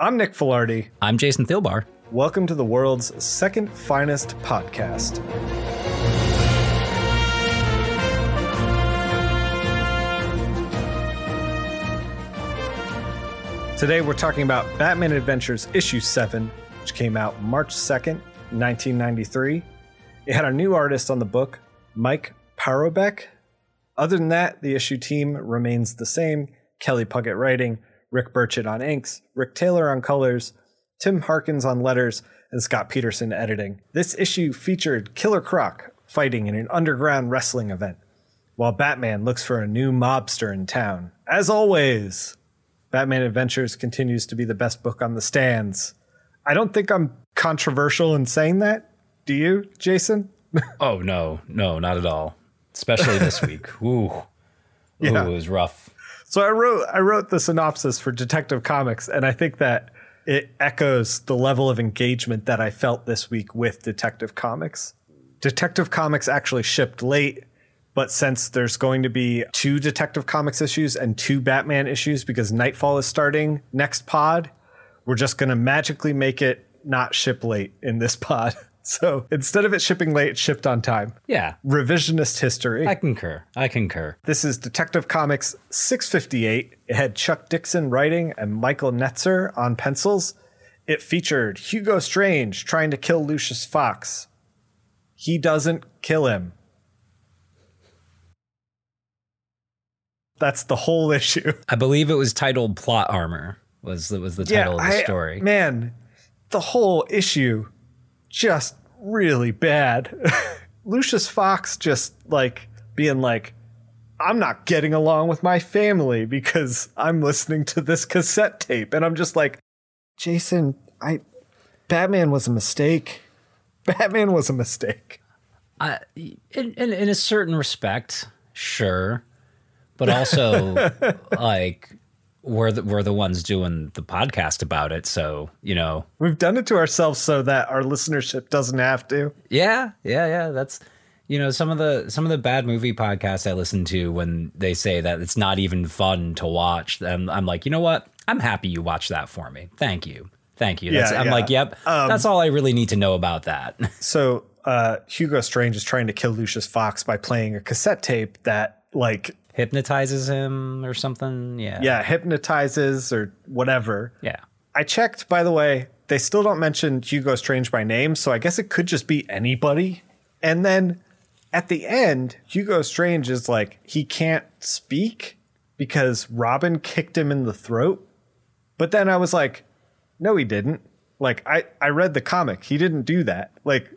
I'm Nick Filardi. I'm Jason Thilbar. Welcome to the world's second finest podcast. Today we're talking about Batman Adventures issue 7, which came out March 2nd, 1993. It had a new artist on the book, Mike Parobeck. Other than that, the issue team remains the same Kelly Puckett writing, Rick Burchett on inks, Rick Taylor on colors, Tim Harkins on letters, and Scott Peterson editing. This issue featured Killer Croc fighting in an underground wrestling event, while Batman looks for a new mobster in town. As always, Batman Adventures continues to be the best book on the stands. I don't think I'm controversial in saying that. Do you, Jason? oh no, no, not at all. Especially this week. Ooh, yeah. Ooh, it was rough. So I wrote I wrote the synopsis for Detective Comics, and I think that it echoes the level of engagement that I felt this week with Detective Comics. Detective Comics actually shipped late, but since there's going to be two Detective Comics issues and two Batman issues because Knightfall is starting next pod, we're just going to magically make it not ship late in this pod. So instead of it shipping late, it shipped on time. Yeah. Revisionist history. I concur. I concur. This is Detective Comics 658. It had Chuck Dixon writing and Michael Netzer on pencils. It featured Hugo Strange trying to kill Lucius Fox. He doesn't kill him. That's the whole issue. I believe it was titled Plot Armor. Was was the title yeah, of the I, story? Man, the whole issue just really bad. Lucius Fox just like being like, I'm not getting along with my family because I'm listening to this cassette tape. And I'm just like, Jason, I Batman was a mistake. Batman was a mistake. Uh, in, in, in a certain respect, sure. But also, like, we're the, we're the ones doing the podcast about it. So you know. We've done it to ourselves so that our listenership doesn't have to. Yeah yeah yeah. That's you know some of the some of the bad movie podcasts i listen to when they say that it's not even fun to watch I'm, I'm like you know what? I'm happy you watched that for me. Thank you. Thank you. Yeah, i'm yeah. like yep um, that's all i really need to know about that. So uh, hugo strange is trying to kill lucius fox by playing a cassette tape that like hypnotizes him or something. Yeah. Yeah, hypnotizes or whatever. Yeah. I checked, by the way, they still don't mention Hugo Strange by name, so I guess it could just be anybody. And then at the end, Hugo Strange is like, he can't speak because Robin kicked him in the throat. But then I was like, no, he didn't. Like, I, I read the comic. He didn't do that. Like,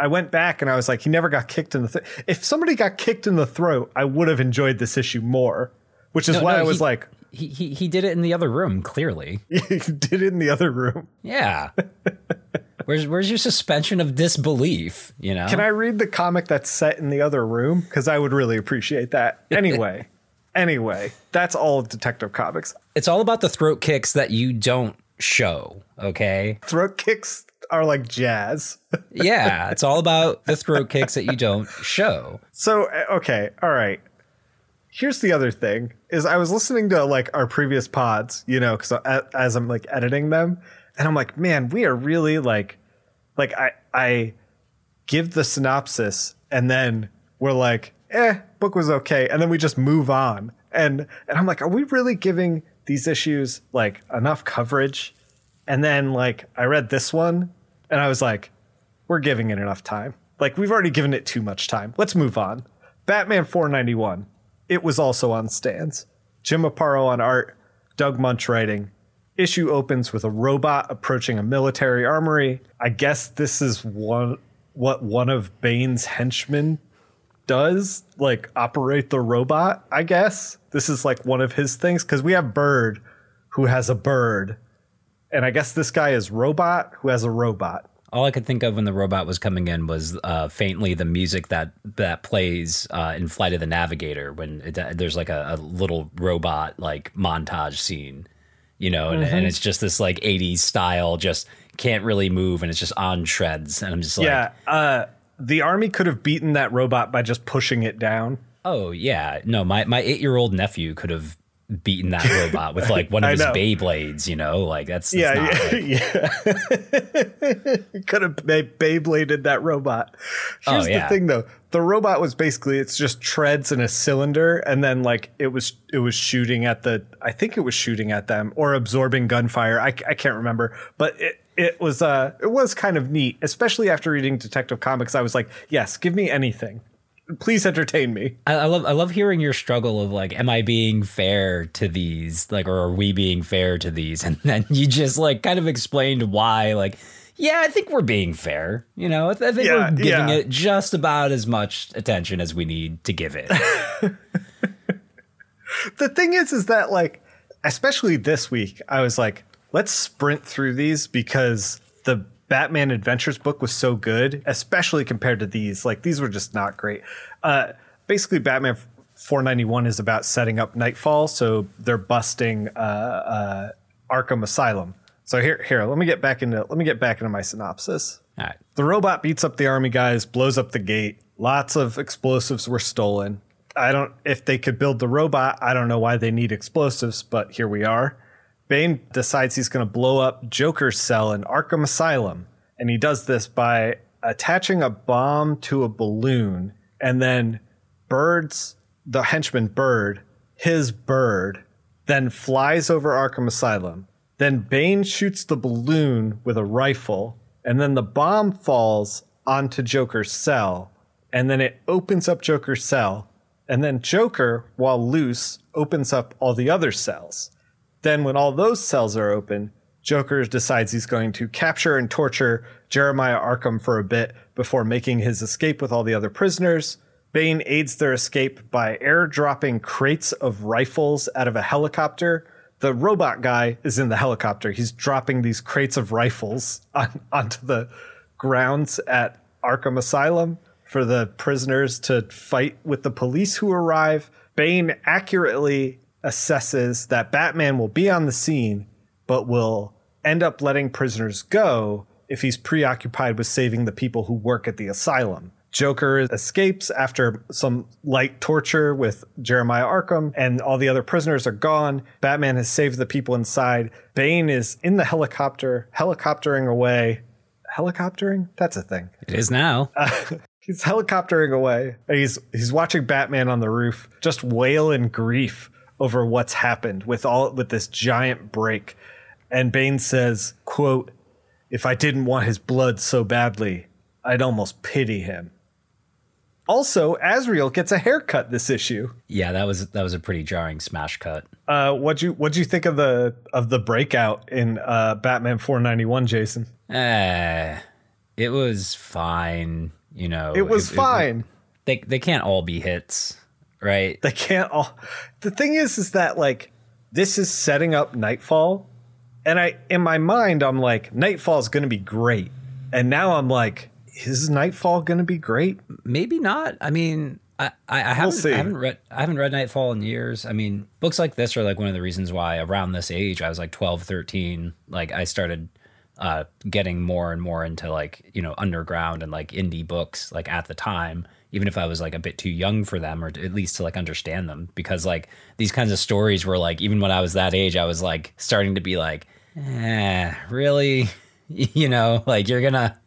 I went back and I was like, he never got kicked in the. Th- if somebody got kicked in the throat, I would have enjoyed this issue more. Which is no, why no, I was he, like, he, he he did it in the other room. Clearly, he did it in the other room. Yeah. where's where's your suspension of disbelief? You know. Can I read the comic that's set in the other room? Because I would really appreciate that. Anyway. anyway, that's all of Detective Comics. It's all about the throat kicks that you don't show. Okay. Throat kicks are like jazz. yeah, it's all about the throat kicks that you don't show. So eh, okay, all right. Here's the other thing: is I was listening to like our previous pods, you know, because as I'm like editing them, and I'm like, man, we are really like, like I I give the synopsis, and then we're like, eh, book was okay, and then we just move on, and and I'm like, are we really giving these issues like enough coverage? And then like I read this one and I was like, we're giving it enough time. Like, we've already given it too much time. Let's move on. Batman 491. It was also on stands. Jim Aparo on art, Doug Moench writing. Issue opens with a robot approaching a military armory. I guess this is one what one of Bane's henchmen does, like operate the robot, I guess. This is like one of his things cuz we have Bird who has a bird and I guess this guy is Robot who has a robot. All I could think of when the robot was coming in was uh, faintly the music that that plays uh, in Flight of the Navigator when it, there's like a, a, little robot like montage scene, you know, and, mm-hmm. and, it's just this like '80s style, just can't really move, and it's just on treads, and I'm just like, yeah. Uh, the army could have beaten that robot by just pushing it down. Oh yeah, no, my my eight year old nephew could have beaten that robot with like one of his. Beyblades, you know? Like that's, that's Yeah, not, yeah, like- yeah. Could have Bey- Beybladed that robot. Here's Oh, yeah. the thing, though: the robot was basically it's just treads in a cylinder, and then like it was it was shooting at the I think it was shooting at them or absorbing gunfire. I, I can't remember, but it it was uh it was kind of neat, especially after reading Detective Comics. I was like, yes, give me anything, please entertain me. I, I love I love hearing your struggle of like, am I being fair to these? Like, or are we being fair to these? And then you just like kind of explained why, like, yeah, I think we're being fair. You know, I, th- I think Yeah, we're giving yeah. it just about as much attention as we need to give it. the thing is is that like especially this week i was like let's sprint through these because the batman adventures book was so good especially compared to these like these were just not great uh basically batman 491 is about setting up knightfall so they're busting uh uh arkham asylum so here here let me get back into let me get back into my synopsis All right. the robot beats up the army guys, blows up the gate. Lots of explosives were stolen. I don't if they could build the robot, I don't know why they need explosives, but here we are. Bane decides he's going to blow up Joker's cell in Arkham Asylum, and he does this by attaching a bomb to a balloon and then birds the henchman bird, his bird, then flies over Arkham Asylum. Then Bane shoots the balloon with a rifle, and then the bomb falls onto Joker's cell, and then it opens up Joker's cell, and then Joker, while loose, opens up all the other cells. Then, when all those cells are open, Joker decides he's going to capture and torture Jeremiah Arkham for a bit before making his escape with all the other prisoners. Bane aids their escape by airdropping crates of rifles out of a helicopter. The robot guy is in the helicopter. He's dropping these crates of rifles on, onto the grounds at Arkham Asylum for the prisoners to fight with the police who arrive. Bane accurately assesses that Batman will be on the scene, but will end up letting prisoners go if he's preoccupied with saving the people who work at the asylum. Joker escapes after some light torture with Jeremiah Arkham, and all the other prisoners are gone. Batman has saved the people inside. Bane is in the helicopter, helicoptering away. Helicoptering? That's a thing. It is now. He's helicoptering away. And he's he's watching Batman on the roof just wail in grief over what's happened with all with this giant break. And Bane says, quote, if I didn't want his blood so badly, I'd almost pity him. Also, Azrael gets a haircut this issue. yeah, that was that was a pretty jarring smash cut. Uh, what'd you what'd you think of the of the breakout in uh, Batman 491, Jason? Eh, it was fine. You know, It was fine. they they can't all be hits, right? they can't all the thing is is that like this is setting up knightfall and i in my mind i'm like knightfall's gonna be great and now i'm like is knightfall gonna be great Maybe not. I mean, I, I, I haven't see. I haven't read I haven't read Knightfall in years. I mean, books like this are like one of the reasons why around this age, I was like 12, 13, like I started uh, getting more and more into like, you know, underground and like indie books like at the time, even if I was like a bit too young for them or at least to like understand them because like these kinds of stories were like even when I was that age, I was like starting to be like, eh, really? you know, like you're gonna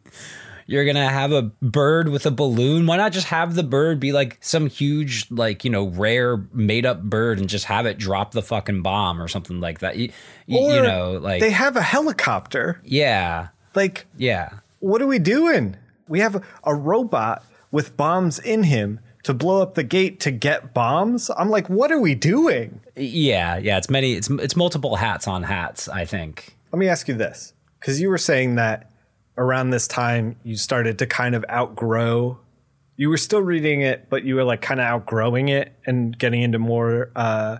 you're gonna have a bird with a balloon. Why not just have the bird be like some huge, like you know, rare made up bird and just have it drop the fucking bomb or something like that? You, you, know, like they have a helicopter yeah, like yeah, what are we doing we have a robot with bombs in him to blow up the gate to get bombs i'm like what are we doing yeah, yeah. It's many. It's it's multiple hats on hats. I think. Let me ask you this, because you were saying that around this time you started to kind of outgrow. You were still reading it, but you were like kind of outgrowing it and getting into more, uh,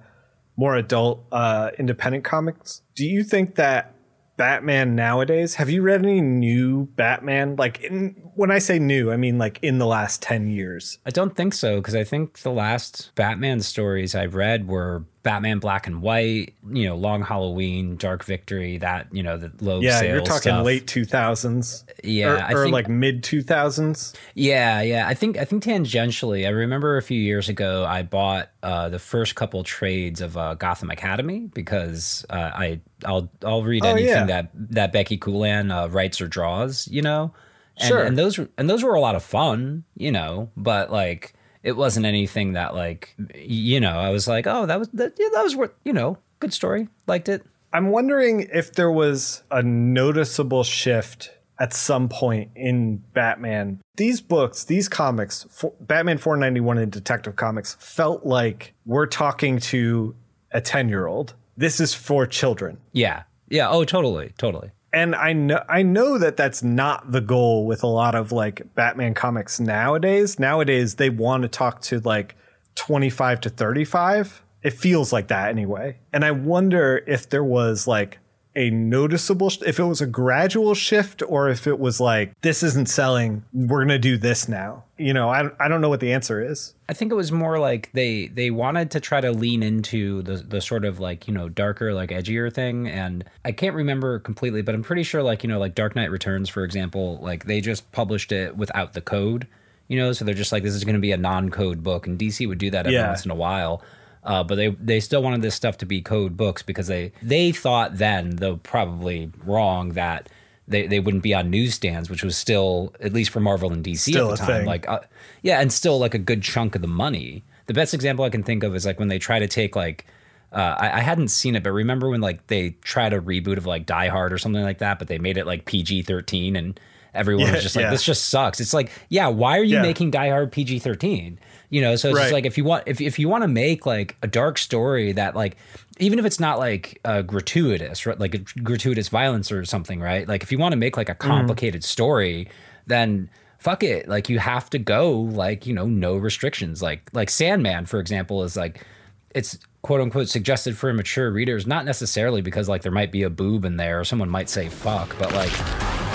more adult, uh, independent comics. Do you think that Batman nowadays? Have you read any new Batman? Like, in, when I say new, I mean like in the last ten years. I don't think so because I think the last Batman stories I've read were Batman Black and White, you know, Long Halloween, Dark Victory, that you know the low Yeah, you're talking stuff. late 2000s. Yeah, or, or think- like mid 2000s. Yeah, yeah. I think I think tangentially, I remember a few years ago I bought uh, the first couple trades of uh, Gotham Academy because uh, I I'll I'll read Oh, anything yeah. that that Becky Cloonan uh, writes or draws, you know. And, Sure. and those and those were a lot of fun, you know. But like, it wasn't anything that like, you know, I was like, oh, that was that, yeah, that was worth, you know, good story, liked it. I'm wondering if there was a noticeable shift at some point in Batman. These books, these comics, for, Batman 491 and Detective Comics felt like we're talking to a 10 year old. This is for children. Yeah, yeah. Oh, totally, totally. And I know I know that that's not the goal with a lot of like Batman comics nowadays. Nowadays they want to talk to like 25 to 35. It feels like that anyway. And I wonder if there was like a noticeable sh- if it was a gradual shift or if it was like this isn't selling, we're going to do this now. You know, I I don't know what the answer is. I think it was more like they they wanted to try to lean into the the sort of like you know darker like edgier thing, and I can't remember completely, but I'm pretty sure like you know like Dark Knight Returns for example, like they just published it without the code, you know, so they're just like this is going to be a non-code book, and DC would do that every Yeah. once in a while. Uh, but they they still wanted this stuff to be code books because they they thought then, though probably wrong, that they, they wouldn't be on newsstands, which was still at least for Marvel and DC Still at the a time, thing. like uh, yeah, and still like a good chunk of the money. The best example I can think of is like when they try to take like uh, I, I hadn't seen it, but remember when like they tried a reboot of like Die Hard or something like that, but they made it like PG thirteen and everyone Yeah, was just like, yeah. "This just sucks." It's like, yeah, why are you Yeah. making Die Hard PG thirteen? You know, so it's just Right. like if you want if if you want to make like a dark story that like even if it's not like uh, gratuitous, right? Like a gratuitous violence or something, right? Like if you want to make like a complicated story, then fuck it. Like you have to go like, you know, no restrictions. Like like Sandman, for example, is like it's quote unquote suggested for mature readers, not necessarily because like there might be a boob in there or someone might say fuck, but like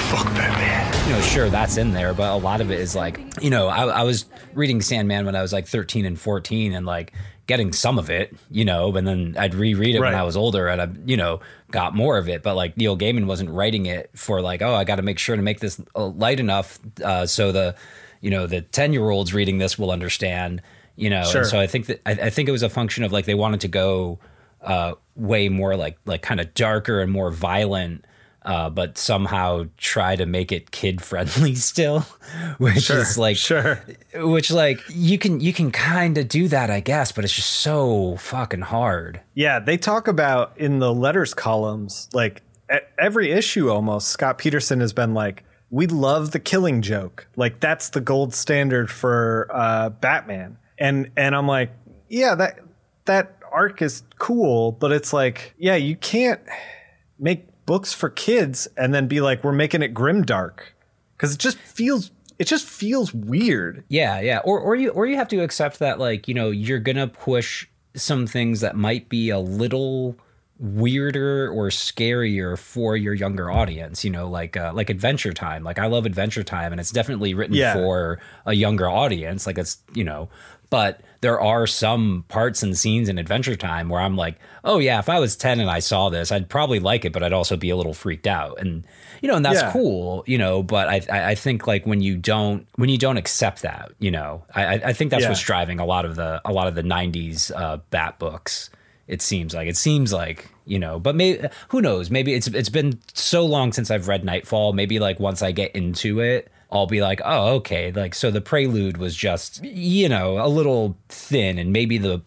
you know, sure, that's in there, but a lot of it is like, you know, I, I was reading Sandman when I was like 13 and 14 and like getting some of it, you know, and then I'd reread it when I was older and I, you know, got more of it. But like Neil Gaiman wasn't writing it for like, oh, I got to make sure to make this uh, light enough uh, so the, you know, the 10 year olds reading this will understand, you know. Sure. And so I think that, I, I think it was a function of like they wanted to go uh, way more like, like kind of darker and more violent uh, but somehow try to make it kid friendly still, which Sure, is like, sure. which like you can you can kind of do that, I guess, but it's just so fucking hard. Yeah, they talk about in the letters columns, like every issue almost, Scott Peterson has been like, we love the killing joke. Like that's the gold standard for uh, Batman. And and I'm like, yeah, that that arc is cool, but it's like, yeah, you can't make books for kids and then be like, we're making it grim dark. Cause it just feels it just feels weird. Yeah, yeah. Or or you or you have to accept that like, you know, you're gonna push some things that might be a little weirder or scarier for your younger audience, you know, like uh, like Adventure Time. Like I love Adventure Time and it's definitely written Yeah. for a younger audience. Like it's, you know, but there are some parts and scenes in Adventure Time where I'm like, oh yeah, if I was 10 and I saw this, I'd probably like it, but I'd also be a little freaked out. And you know, and that's Yeah. cool, you know, but I I I think like when you don't when you don't accept that, you know, I I- I think that's Yeah. what's driving a lot of the a lot of the 90s uh bat books. It seems like it seems like, you know, but maybe who knows, maybe it's it's been so long since I've read Knightfall, maybe like once I get into it, I'll be like, "Oh, okay, like so the prelude was just, you know, a little thin and maybe the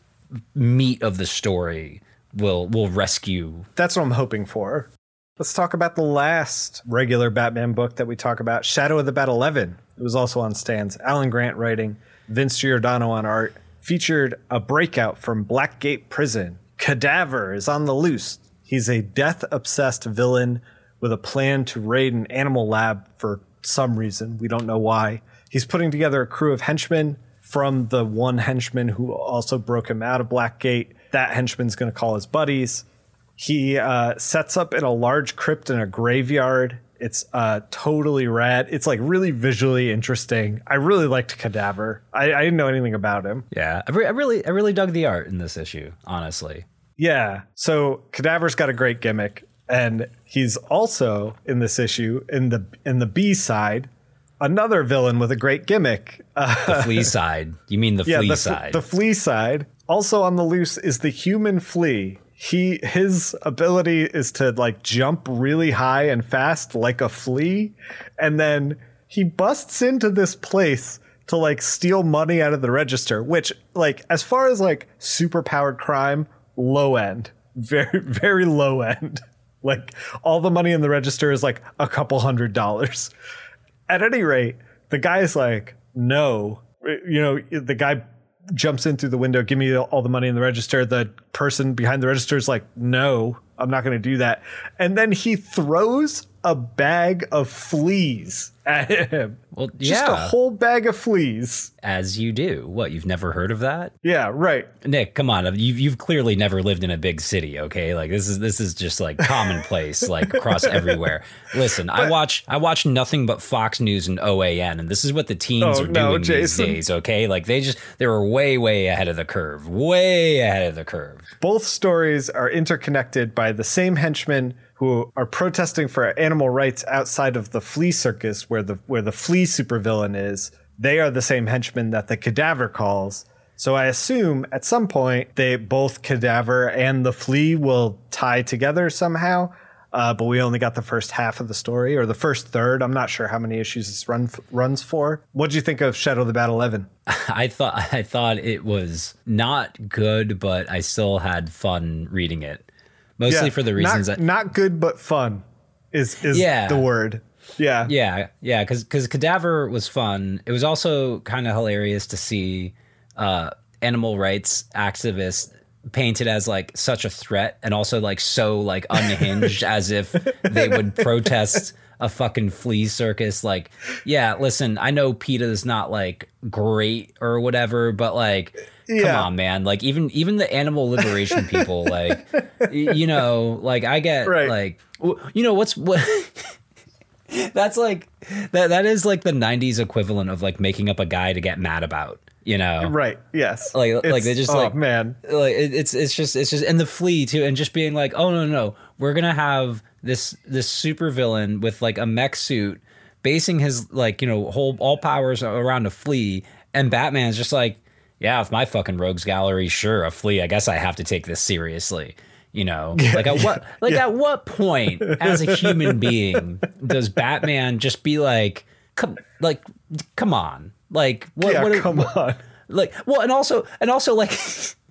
meat of the story will will rescue That's what I'm hoping for. Let's talk about the last regular Batman book that we talk about, Shadow of the Bat 11. It was also on stands. Alan Grant writing, Vince Giarrano on art. Featured a breakout from Blackgate Prison. Cadaver is on the loose. He's a death obsessed villain with a plan to raid an animal lab for some reason. We don't know why. He's putting together a crew of henchmen from the one henchman who also broke him out of Blackgate. That henchman's going to call his buddies. He uh, sets up in a large crypt in a graveyard. It's uh, totally rad. It's like really visually interesting. I really liked Cadaver. I, I didn't know anything about him. Yeah, I, re- I really, I really dug the art in this issue. Honestly, Yeah. So Cadaver's got a great gimmick, and he's also in this issue in the in the B side, another villain with a great gimmick. Uh, The flea side. You mean the yeah, flea the, side? the flea side. Also on the loose is the human flea. He his ability is to like jump really high and fast like a flea, and then he busts into this place to like steal money out of the register. Which like as far as like super powered crime, low end, very very low end. Like all the money in the register is like a couple hundred dollars. At any rate, the guy's like, no. You know, the guy jumps in through the window, give me all the money in the register. The person behind the register is like, no, I'm not going to do that. And then he throws a bag of fleas at him. Well, Just a whole bag of fleas. As you do. What, you've never heard of that? Yeah, right. Nick, come on. You've you've clearly never lived in a big city, okay? Like this is this is just like commonplace, like across everywhere. Listen, I watch I watch nothing but Fox News and OAN, and this is what the teens Oh, are no, doing Jason. these days, okay? Like they just they were way, way ahead of the curve. Way ahead of the curve. Both stories are interconnected by the same henchmen who are protesting for animal rights outside of the flea circus where the where the flea supervillain is. They are the same henchmen that the cadaver calls. So I assume at some point they both cadaver and the flea will tie together somehow. Uh, but we only got the first half of the story or the first third. I'm not sure how many issues this run runs for. What do you think of Shadow of the Bat 11? I thought I thought it was not good, but I still had fun reading it. Mostly for the reasons not, that not good but fun is is Yeah. the word. Yeah. Yeah, yeah, because because Cadaver was fun. It was also kind of hilarious to see uh, animal rights activists painted as like such a threat, and also like so like unhinged, as if they would protest a fucking flea circus. Like, yeah, listen, I know PETA's not like great or whatever, but like. Come on, man! Like even even the animal liberation people, like you know, like I get Right. like you know what's what that's like that that is like the 90s equivalent of like making up a guy to get mad about you know Right. Yes. Like- like It's- they just, oh, like- man. like it, it's it's just it's just and the flea too and just being like oh no no no we're gonna have this this super villain with like a mech suit basing his like you know whole all powers around a flea and batman's just like yeah if my fucking rogues gallery sure a flea i guess i have to take this seriously you know like at what like at what point as a human being does batman just be like come like come on like what Yeah. what come on. like well and also and also like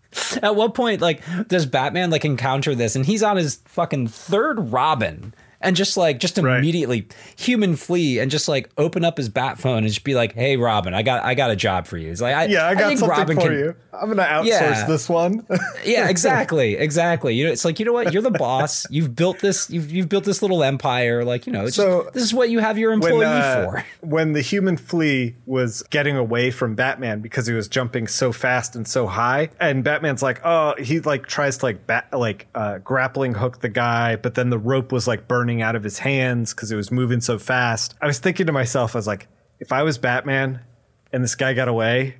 at what point like does batman like encounter this? And he's on his fucking third robin and just like just Right. immediately human flea and just like open up his bat phone and just be like hey robin i got i got a job for you it's like I, Yeah, I got think something robin for can, you. I'm gonna outsource Yeah. this one. yeah exactly exactly you know it's like you know what you're the boss you've built this you've, you've built this little empire like you know it's So, just, this is what you have your employee when uh, for when the human flea was getting away from Batman because he was jumping so fast and so high, and Batman's like, oh, he like tries to like bat like uh, grappling hook the guy, but then the rope was like burning out of his hands because it was moving so fast. I was thinking to myself, I was like, if I was Batman and this guy got away,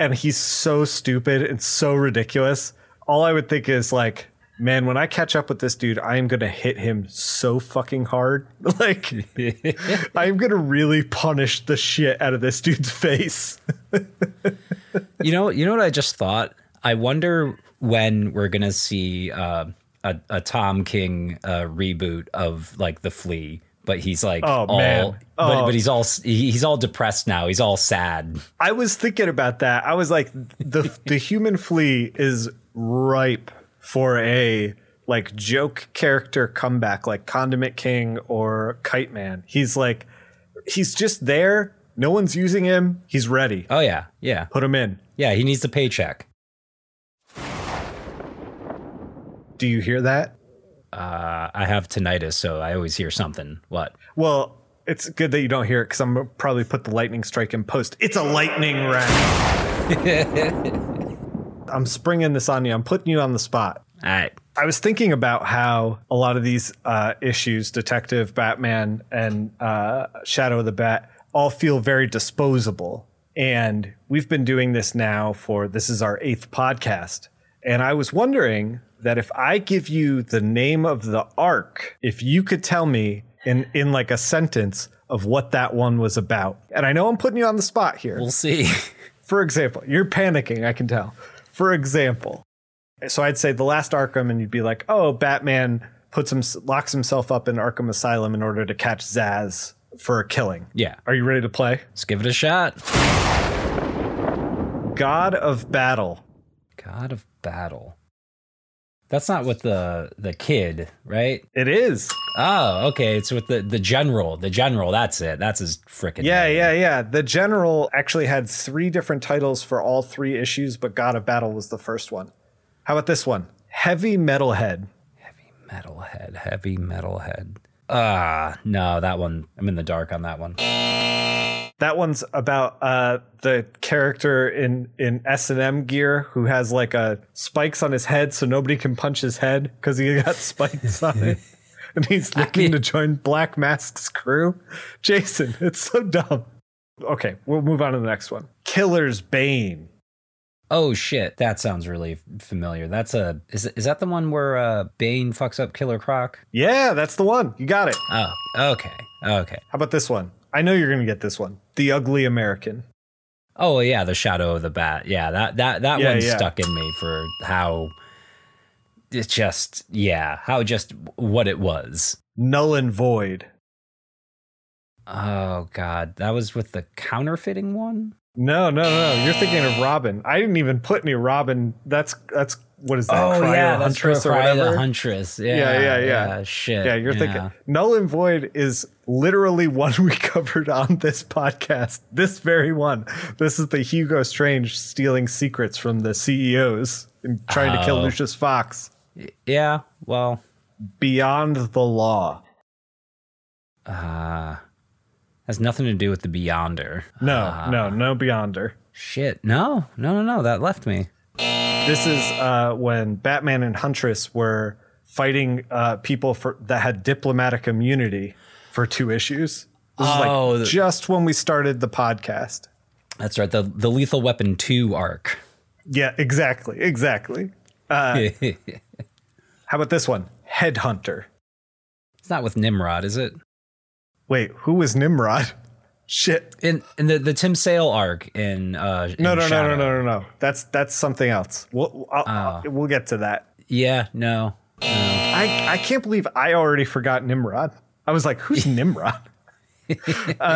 and he's so stupid and so ridiculous, all I would think is like. Man, when I catch up with this dude, I am gonna hit him so fucking hard. Like, I'm gonna really punish the shit out of this dude's face. You know, you know what I just thought. I wonder when we're gonna see uh, a a Tom King uh, reboot of like the Flea, but he's like Oh, all, man. but Oh. but he's all he's all depressed now. He's all sad. I was thinking about that. I was like, the the human flea is ripe for a like joke character comeback, like Condiment King or Kite Man. He's like, he's just there. No one's using him. He's ready. Oh yeah, yeah, Put him in. yeah. He needs the paycheck. Do you hear that? Uh, I have tinnitus, so I always hear something. What? Well, it's good that you don't hear it because I'm gonna probably put the lightning strike in post. It's a lightning round. I'm springing this on you. I'm putting you on the spot. All right. I was thinking about how a lot of these uh, issues, Detective, Batman, and uh, Shadow of the Bat, all feel very disposable. And we've been doing this now for this is our eighth podcast. And I was wondering that if I give you the name of the arc, if you could tell me in in like a sentence of what that one was about. And I know I'm putting you on the spot here. We'll see. For example, you're panicking, I can tell. For example, so I'd say the last Arkham, and you'd be like, "Oh, Batman puts him locks himself up in Arkham Asylum in order to catch Zsasz for a killing." Yeah. Are you ready to play? Let's give it a shot. God of Battle. God of Battle. That's not with the the kid, right? It is. Oh, okay. It's with the the general. The general. That's it. That's his freaking. Yeah, name. yeah, yeah. The general actually had three different titles for all three issues, but God of Battle was the first one. How about this one? Heavy Metalhead. Heavy metalhead. Heavy metalhead. Ah, no, that one. I'm in the dark on that one. That one's about uh, the character in in S and M gear who has like a spikes on his head, so nobody can punch his head because he got spikes on it, and he's looking mean- to join Black Mask's crew. Jason, it's so dumb. Okay, we'll move on to the next one. Killer's Bane. Oh shit, that sounds really familiar. That's a is is that the one where uh, Bane fucks up Killer Croc? Yeah, that's the one. You got it. Oh, okay, okay. How about this one? I know you're going to get this one. The Ugly American. Oh yeah, the Shadow of the Bat. Yeah, that that that Yeah, one yeah. stuck in me for how it's just yeah, how just what it was. Null and Void. Oh god, that was with the counterfeiting one. No, no, no. You're thinking of Robin. I didn't even put any Robin. That's that's what is that? Cry the Huntress or Cry whatever. the Huntress. Yeah, Yeah, yeah, yeah. Shit. yeah, you're thinking Null and Void is literally one we covered on this podcast. This very one. This is the Hugo Strange stealing secrets from the CEOs and trying to kill Oh. Lucius Fox. Yeah. Well, Beyond the Law. uh, has nothing to do with the Beyonder. No, Ah. no, no Beyonder. Shit. No, no, no, no. That left me. This is uh, when Batman and Huntress were fighting uh, people for that had diplomatic immunity for two issues. This is Oh, like the- just when we started the podcast. That's right. The the Lethal Weapon two arc. Yeah, exactly, exactly. Uh, how about this one? Headhunter. it's not with Nimrod, is it? Wait, who was Nimrod? Shit. In in the, the Tim Sale arc in uh No, in no, no, Shadow. no, no, no, no. That's that's something else. We'll I'll, I'll- Oh. we'll get to that. Yeah, no. no. I I can't believe I already forgot Nimrod. I was like, who's Nimrod? uh,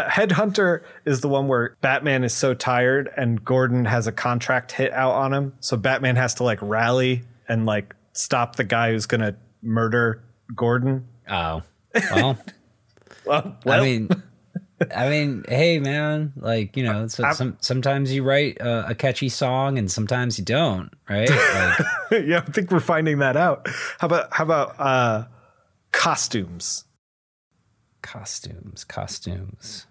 Headhunter is the one where Batman is so tired and Gordon has a contract hit out on him, so Batman has to like rally and like stop the guy who's gonna murder Gordon. Oh. Well, Well, I mean I mean, hey man, like, you know, so, some sometimes you write a, a catchy song and sometimes you don't, right? Like yeah, I think we're finding that out. How about how about uh, costumes? costumes, costumes.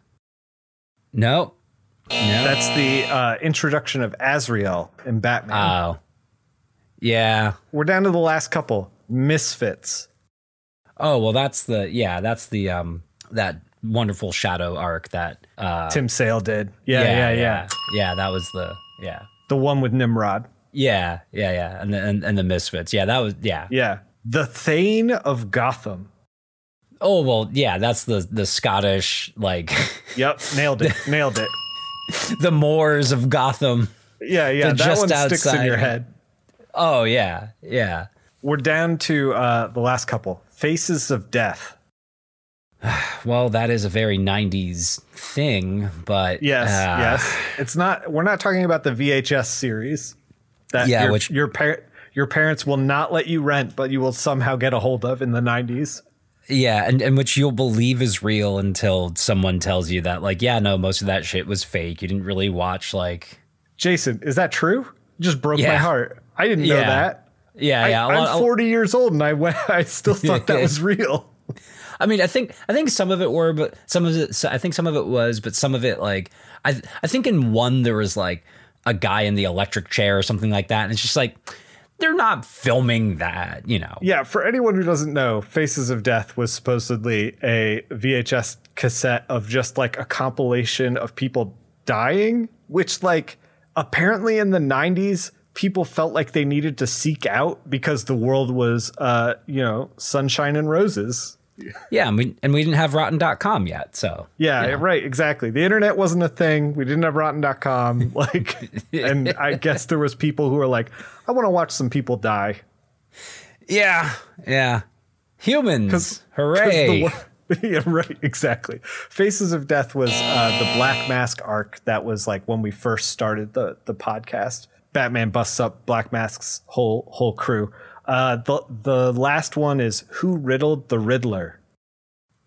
No. No. That's the uh, introduction of Azrael in Batman. Oh. Yeah. we're down to the last couple. Misfits. Oh, well that's the yeah, that's the um that wonderful shadow arc that uh Tim Sale did. Yeah, yeah, yeah. yeah. Yeah, that was the yeah. The one with Nimrod. Yeah, yeah, yeah. And the and, and the misfits. Yeah, that was yeah. Yeah. The Thane of Gotham. Oh well, yeah, that's the the Scottish like Yep, nailed it. nailed it. the Moors of Gotham. Yeah, yeah. That just one sticks in outside. your head. Oh yeah, yeah. We're down to uh, the last couple. Faces of Death. Well, that is a very '90s thing, but Yes, uh, yes. It's not. We're not talking about the VHS series. That Yeah, your, which- your par- your parents will not let you rent, but you will somehow get a hold of in the '90s. yeah, and and which you'll believe is real until someone tells you that, like, yeah, no, most of that shit was fake. You didn't really watch, like, Jason, is that true? You just broke my heart. I didn't know that. yeah, yeah. I, lot- I'm 40 years old and I went. I still thought that was real. I mean, I think I think some of it were, but some of it, I think some of it was, but some of it, like, I I think in one there was like a guy in the electric chair or something like that, and it's just like they're not filming that, you know. Yeah, for anyone who doesn't know, Faces of Death was supposedly a VHS cassette of just like a compilation of people dying, which like apparently in the 90s people felt like they needed to seek out because the world was, uh, you know, sunshine and roses. Yeah, and we, and we didn't have rotten.com yet. So, Yeah, you know. right, exactly. The internet wasn't a thing. We didn't have rotten.com. Like, and I guess there was people who were like, I want to watch some people die. Yeah. Yeah. Humans. 'Cause Hooray. the yeah, right, exactly. Faces of Death was uh, the Black Mask arc that was like when we first started the the podcast. Batman busts up Black Mask's whole whole crew. Uh, the the last one is Who Riddled the Riddler?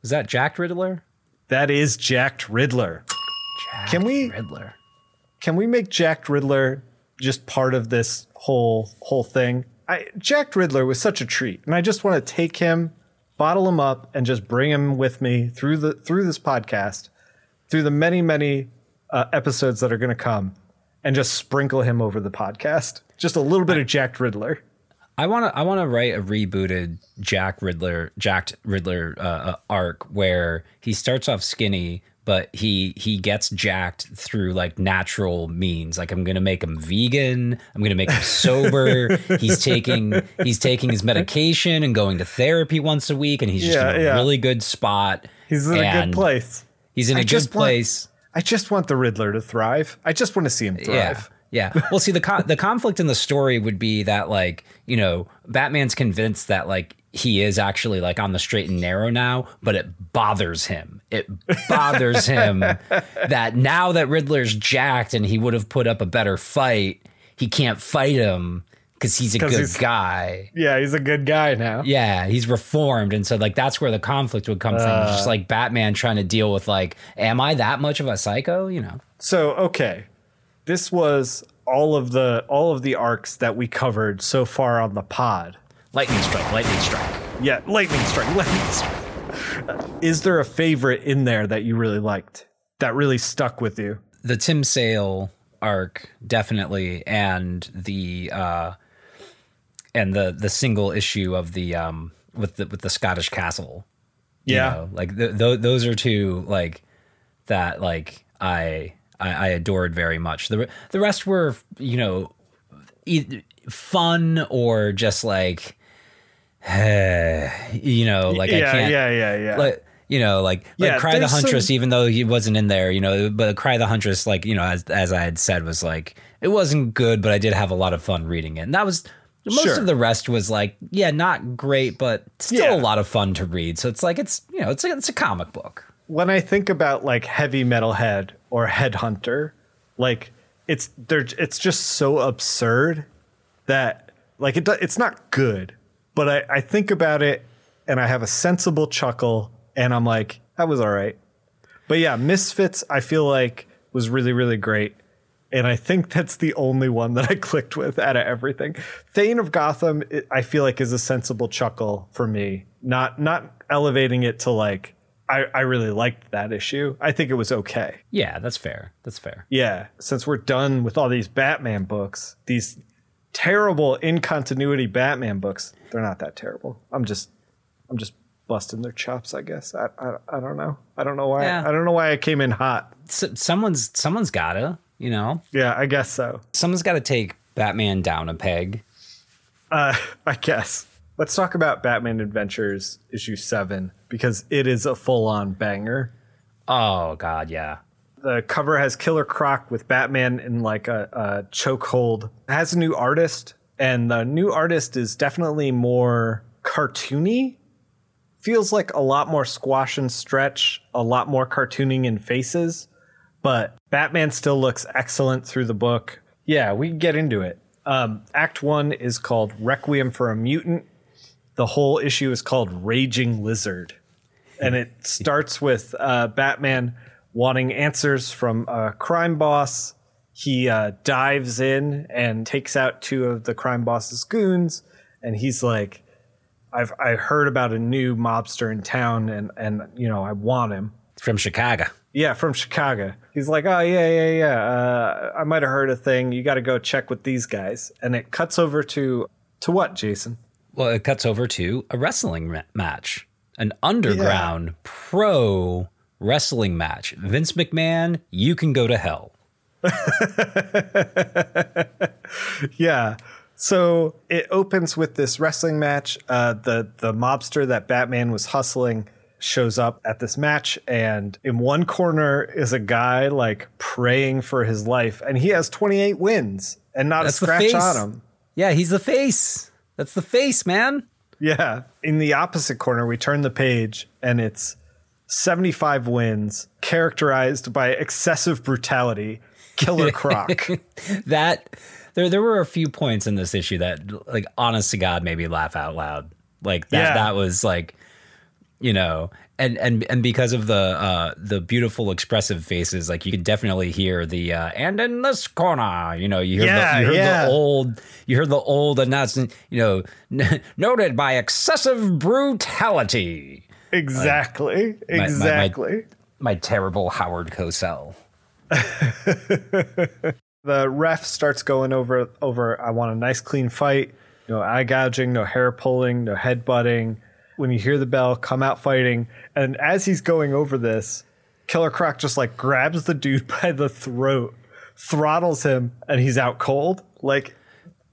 Is that Jack Riddler? That is Jack Riddler. Jack Can we- Riddler. Can we make Jack Riddler just part of this whole whole thing? I Jacked Riddler was such a treat, and I just want to take him, bottle him up, and just bring him with me through the through this podcast, through the many many uh, episodes that are going to come, and just sprinkle him over the podcast. Just a little bit of Jack Riddler. I want to I want to write a rebooted Jack Riddler Jacked Riddler uh, uh, arc where he starts off skinny but he he gets jacked through like natural means like I'm going to make him vegan I'm going to make him sober he's taking he's taking his medication and going to therapy once a week and he's just Yeah, in a yeah. really good spot He's in a good place. he's in a I good just want- place I just want the Riddler to thrive. I just want to see him thrive. Yeah. Well, see, the con- the conflict in the story would be that like you know Batman's convinced that like he is actually like on the straight and narrow now, but it bothers him. It bothers him that now that Riddler's jacked and he would have put up a better fight, he can't fight him because he's a good he's- guy. Yeah, he's a good guy now. Yeah, he's reformed, and so like that's where the conflict would come from. It's just uh. like Batman trying to deal with like, am I that much of a psycho? You know. So okay, this was all of the all of the arcs that we covered so far on the pod. Lightning strike, lightning strike. Yeah, lightning strike, lightning strike. Is there a favorite in there that you really liked that really stuck with you? the Tim Sale arc definitely, and the uh, and the the single issue of the um with the with the Scottish castle. you Yeah. know, like th- th- those are two like that like I, I I adored very much. The the rest were you know e- fun or just like you know like I can't yeah, yeah, yeah. like you know like like Yeah, cry the huntress some- even though he wasn't in there you know but cry the huntress like you know as as i had said was like it wasn't good but i did have a lot of fun reading it and that was most Sure. of the rest was like yeah not great but still Yeah. a lot of fun to read so it's like it's you know it's a, it's a comic book when I think about like heavy metal head or headhunter, like it's it's just so absurd that like it do- it's not good, but I I think about it and I have a sensible chuckle and I'm like that was all right. But yeah, Misfits I feel like was really really great. And I think that's the only one that I clicked with out of everything. Thane of Gotham, I feel like is a sensible chuckle for me. Not not elevating it to like I, I really liked that issue. I think it was okay. yeah that's fair that's fair Yeah, since we're done with all these Batman books, these terrible in continuity Batman books, they're not that terrible. I'm just I'm just busting their chops, I guess. I I, I don't know. I don't know why. Yeah. I don't know why I came in hot. so, someone's someone's gotta you know Yeah, I guess so. someone's gotta take batman down a peg Uh, I guess. Let's talk about Batman Adventures issue 7 because it is a full-on banger. oh god yeah The cover has Killer Croc with Batman in like a, a chokehold. Has a new artist, and the new artist is definitely more cartoony. Feels like a lot more squash and stretch, a lot more cartooning in faces, but Batman still looks excellent through the book. Yeah, we can get into it. Um, Act one is called Requiem for a Mutant. The whole issue is called Raging Lizard and it starts with uh, Batman wanting answers from a crime boss. He uh, dives in and takes out two of the crime boss's goons, and he's like, "I've I heard about a new mobster in town, and and you know I want him." from chicago Yeah, from Chicago. He's like, "Oh yeah, yeah, yeah. Uh, I might have heard a thing. You got to go check with these guys." And it cuts over to to what, Jason? Well, it cuts over to a wrestling ma- match, an underground pro wrestling match. Vince McMahon, you can go to hell. yeah. So it opens with this wrestling match. Uh, the the mobster that Batman was hustling shows up at this match, and in one corner is a guy like praying for his life, and he has 28 wins and not That's a scratch on him. Yeah, he's the face. That's the face, man. Yeah. In the opposite corner, we turn the page, and it's 75 wins, characterized by excessive brutality. Killer Croc. That there there were a few points in this issue that like honest to God made me laugh out loud. Like that Yeah. that was like you know and and and because of the uh the beautiful expressive faces like you could definitely hear the uh and in this corner you know you hear Yeah, the, you heard yeah. the old you hear the old announcement you know n- noted by excessive brutality exactly. my- my- exactly. my terrible Howard Cosell the ref starts going over over I want a nice clean fight, no eye gouging, no hair pulling, no head butting. When you hear the bell, come out fighting. And as he's going over this, Killer Croc just like grabs the dude by the throat, throttles him, and he's out cold. Like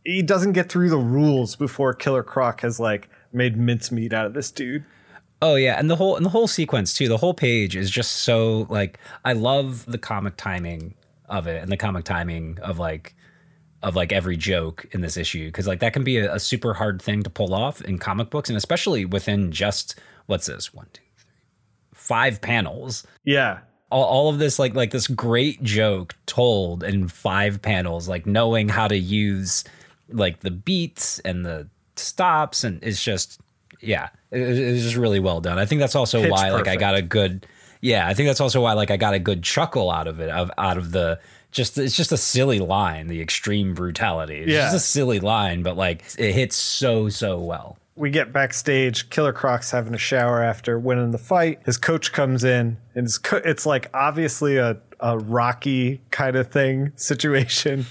he doesn't get through the rules before Killer Croc has like made mincemeat out of this dude. Oh yeah, and the whole and the whole sequence too. The whole page is just so like I love the comic timing of it and the comic timing of like of like every joke in this issue because like that can be a, a super hard thing to pull off in comic books and especially within just what's this? One two three five panels. Yeah. all, all of this like like this great joke told in five panels like knowing how to use like the beats and the stops and it's just yeah it, it was just really well done. I think that's also Pitch why like i got a good yeah i think that's also why like i got a good chuckle out of it of out of the just it's just a silly line the extreme brutality it's Yeah. just a silly line but like it hits so so well we get backstage. Killer Croc's having a shower after winning the fight. His coach comes in, and his co- it's like obviously a, a Rocky kind of thing situation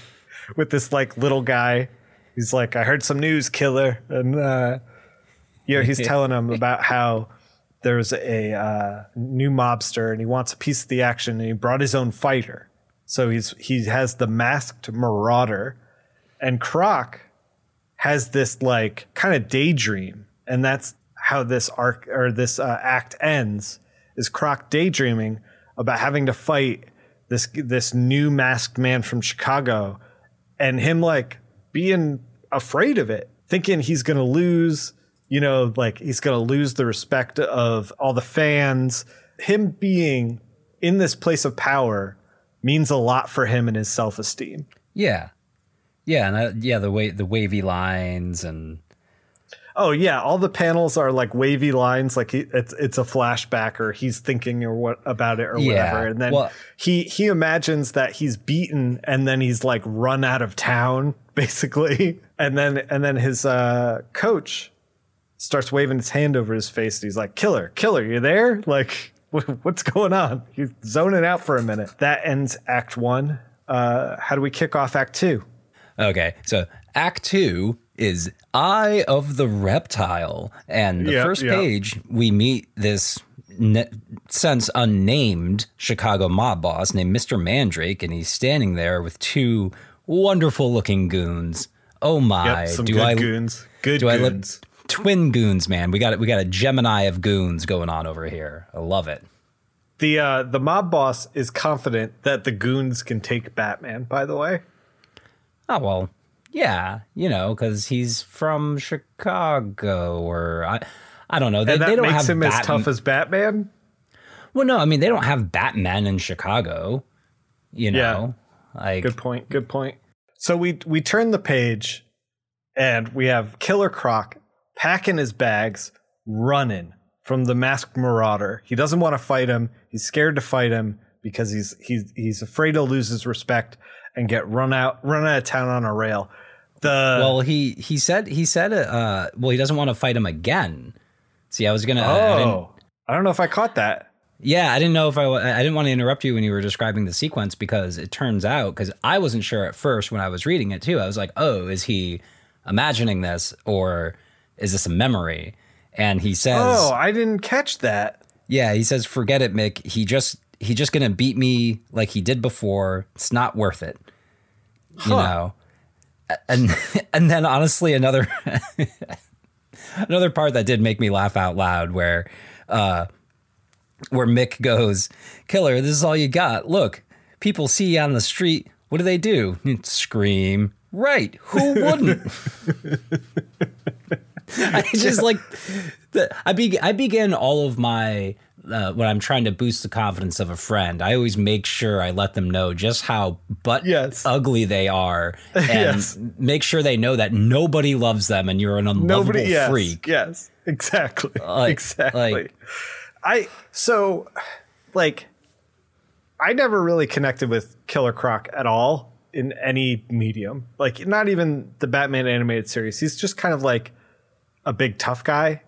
with this like little guy. He's like, I heard some news, Killer, and uh, you know he's telling him about how there's a uh, new mobster and he wants a piece of the action, and he brought his own fighter. So he's he has the masked marauder, and Croc has this like kind of daydream and that's how this arc or this uh, act ends is croc daydreaming about having to fight this this new masked man from chicago and him like being afraid of it thinking he's gonna lose you know like he's gonna lose the respect of all the fans. Him being in this place of power means a lot for him and his self-esteem. Yeah. Yeah and that, yeah the way the wavy lines and Oh yeah, all the panels are like wavy lines, like he, it's it's a flashback or he's thinking or what about it or Yeah, whatever, and then well- he he imagines that he's beaten and then he's like run out of town basically, and then and then his uh, coach starts waving his hand over his face and he's like, "Killer, killer, you there?" Like, "Wh- what's going on? He's zoning out for a minute. That ends Act One. Uh, how do we kick off Act Two? Okay, so Act Two is Eye of the Reptile, and the Yeah, first yeah. page we meet this ne- since unnamed Chicago mob boss named Mister Mandrake, and he's standing there with two wonderful-looking goons. Oh my! Yep, some do good I goons. Good do I look goons. Twin goons, man? We got it. we got a Gemini of goons going on over here. I love it. The uh, the mob boss is confident that the goons can take Batman. By the way, Oh well, yeah, you know, because he's from Chicago, or I, I don't know. They, and that they don't makes have him as tough as Batman. Well, no, I mean they don't have Batman in Chicago. You know, like Good point. Good point. So we we turn the page, and we have Killer Croc packing his bags, running from the masked marauder. He doesn't want to fight him. He's scared to fight him because he's he's he's afraid to lose his respect and get run out run out of town on a rail. The well, he he said he said uh, well, he doesn't want to fight him again. See, I was gonna. I oh, I don't know if I caught that. Yeah, I didn't know if I, I didn't want to interrupt you when you were describing the sequence because it turns out because I wasn't sure at first when I was reading it too. I was like, oh, is he imagining this or is this a memory? And he says, Oh, I didn't catch that. yeah, he says, forget it, Mick. He just he's just gonna beat me like he did before. It's not worth it. You know. And and then honestly another another part that did make me laugh out loud where uh where Mick goes, Killer, this is all you got. Look, people see you on the street. What do they do? Scream. Right. Who wouldn't? I just like the, I be I begin all of my uh, when I'm trying to boost the confidence of a friend. I always make sure I let them know just how butt Yes. ugly they are, and Yes. make sure they know that nobody loves them and you're an unlovable Nobody, yes, freak. Yes, exactly, Like- exactly. like- I so like I never really connected with Killer Croc at all in any medium. Like not even the Batman animated series. He's just kind of like a big tough guy.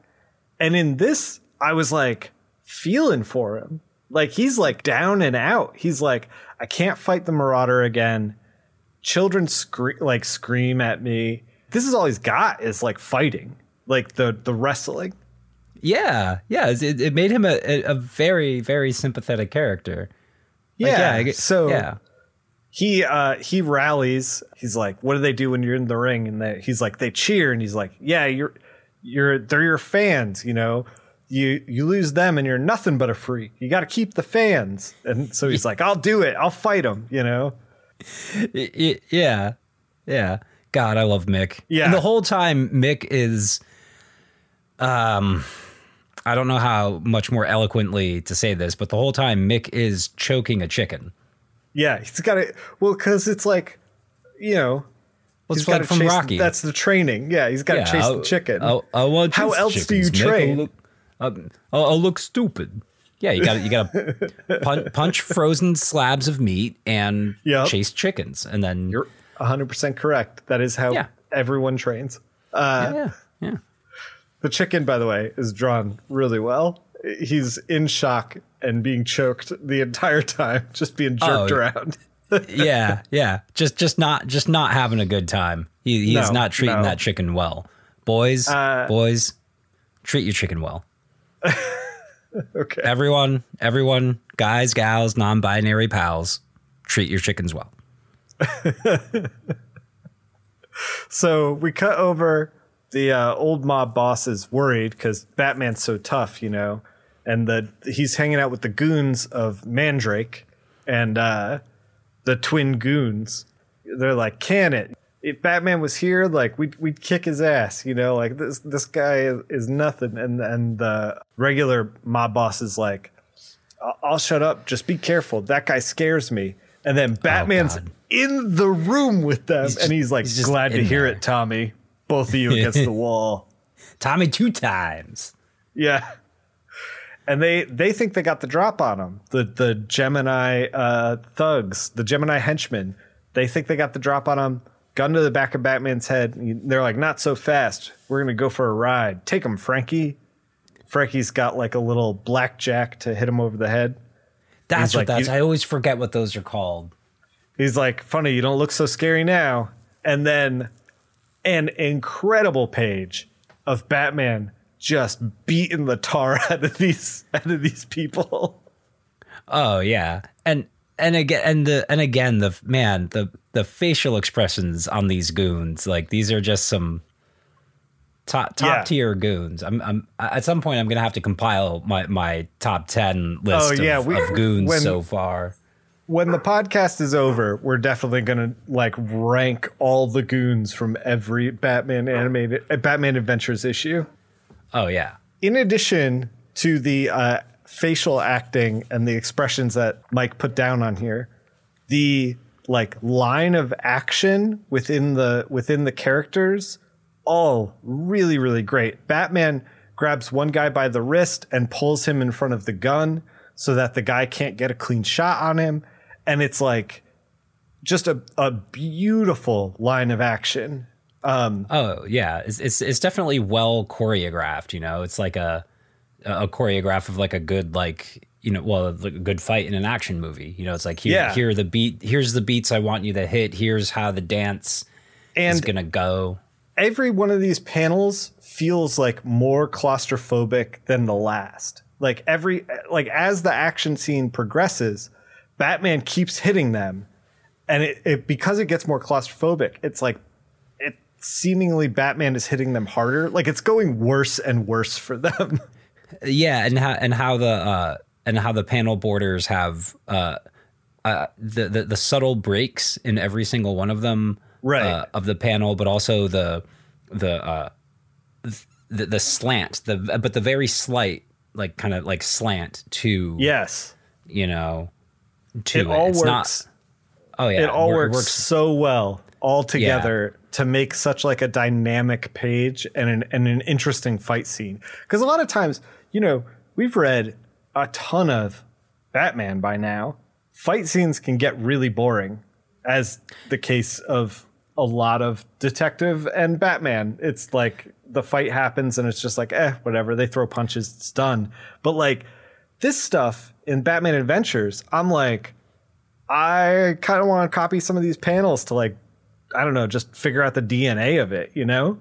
And in this, I was like feeling for him. Like he's like down and out. He's like, I can't fight the Marauder again. Children scream like scream at me. This is all he's got is like fighting, like the the wrestling. Yeah, yeah. It, it made him a, a, very, very sympathetic character. Like, Yeah. Get- so yeah, he uh he rallies. He's like, "What do they do when you're in the ring?" And they, he's like, "They cheer." And he's like, "Yeah, you're you're they're your fans. You know, you you lose them and you're nothing but a freak. You got to keep the fans." And so he's like, "I'll do it. I'll fight them." You know. Yeah, yeah. God, I love Mick. Yeah. And the whole time Mick is, um, I don't know how much more eloquently to say this, but the whole time Mick is choking a chicken. Yeah, he's got it. Well, because it's like, you know, Let's he's play got to from chase. Rocky. That's the training. Yeah, he's got to Yeah, chase I- the chicken. I, I want How else do you chickens. Make 'em train? Look, um, I'll, I'll look stupid. Yeah, you got you got to punch, punch frozen slabs of meat and Yep. chase chickens, and then You're 100 percent correct. That is how Yeah. everyone trains. yeah, yeah, yeah. The chicken, by the way, is drawn really well. He's in shock and being choked the entire time, just being jerked Oh, around. Yeah, yeah. Just just not just not having a good time. He he's No, not treating no. that chicken well. Boys, Uh, boys, treat your chicken well. Okay. Everyone, everyone, guys, gals, non-binary pals, treat your chickens well. So we cut over. The uh, old mob boss is worried because Batman's so tough, you know, and the he's hanging out with the goons of Mandrake and uh, the twin goons. They're like, "Can it? If Batman was here, like we'd we'd kick his ass, you know. Like this this guy is, is nothing." And and the regular mob boss is like, "I'll- "I'll shut up. Just be careful. That guy scares me." And then oh, Batman's God. in the room with them, He's and he's like, he's "Glad to hear there. it, Tommy. Both of you against the wall." Tommy two times. Yeah. And they they think they got the drop on him. The the Gemini uh, thugs, the Gemini henchmen. They think they got the drop on him. Gun to the back of Batman's head. They're like, "Not so fast. We're gonna go for a ride. Take him, Frankie." Frankie's got like a little blackjack to hit him over the head. That's He's what like, that's. I always forget what those are called. He's like, "Funny, you don't look so scary now." And then an incredible page of Batman just beating the tar out of these out of these people. Oh yeah, and and again and the and again the man the the facial expressions on these goons like these are just some top top Yeah. tier goons. I'm I'm at some point I'm gonna have to compile my my top ten list Oh, yeah, of, we- of goons when- so far. when the podcast is over, we're definitely gonna like rank all the goons from every Batman animated uh, Batman Adventures issue. Oh yeah, In addition to the uh, facial acting and the expressions that Mike put down on here, the like line of action within the within the characters, all really really great. Batman grabs one guy by the wrist and pulls him in front of the gun so that the guy can't get a clean shot on him, and it's like just a, a beautiful line of action. Um, oh yeah. It's it's it's definitely well choreographed. You know, it's like a a choreograph of like a good like you know well a good fight in an action movie. You know, it's like here Yeah. here are the beat here's the beats I want you to hit. Here's how the dance is gonna go. every one of these panels feels like more claustrophobic than the last. like every like as the action scene progresses, Batman keeps hitting them, and it, it because it gets more claustrophobic. It's like seemingly Batman is hitting them harder. Like it's going worse and worse for them. Yeah, and how and how the uh, and how the panel borders have uh, uh, the, the the subtle breaks in every single one of them Right. uh, of the panel, but also the the uh, the, the slant, the but the very slight like kind of like slant to yes, you know to it all It's works. Not, oh yeah, it all wor- works, so well all together to make such like a dynamic page and an and an interesting fight scene. Because a lot of times, you know, we've read a ton of Batman by now. Fight scenes can get really boring, as the case of a lot of detective and Batman. It's like the fight happens and it's just like, eh, whatever. They throw punches, it's done. But like this stuff in Batman Adventures, I'm like, I kind of want to copy some of these panels to like, I don't know, just figure out the DNA of it, you know?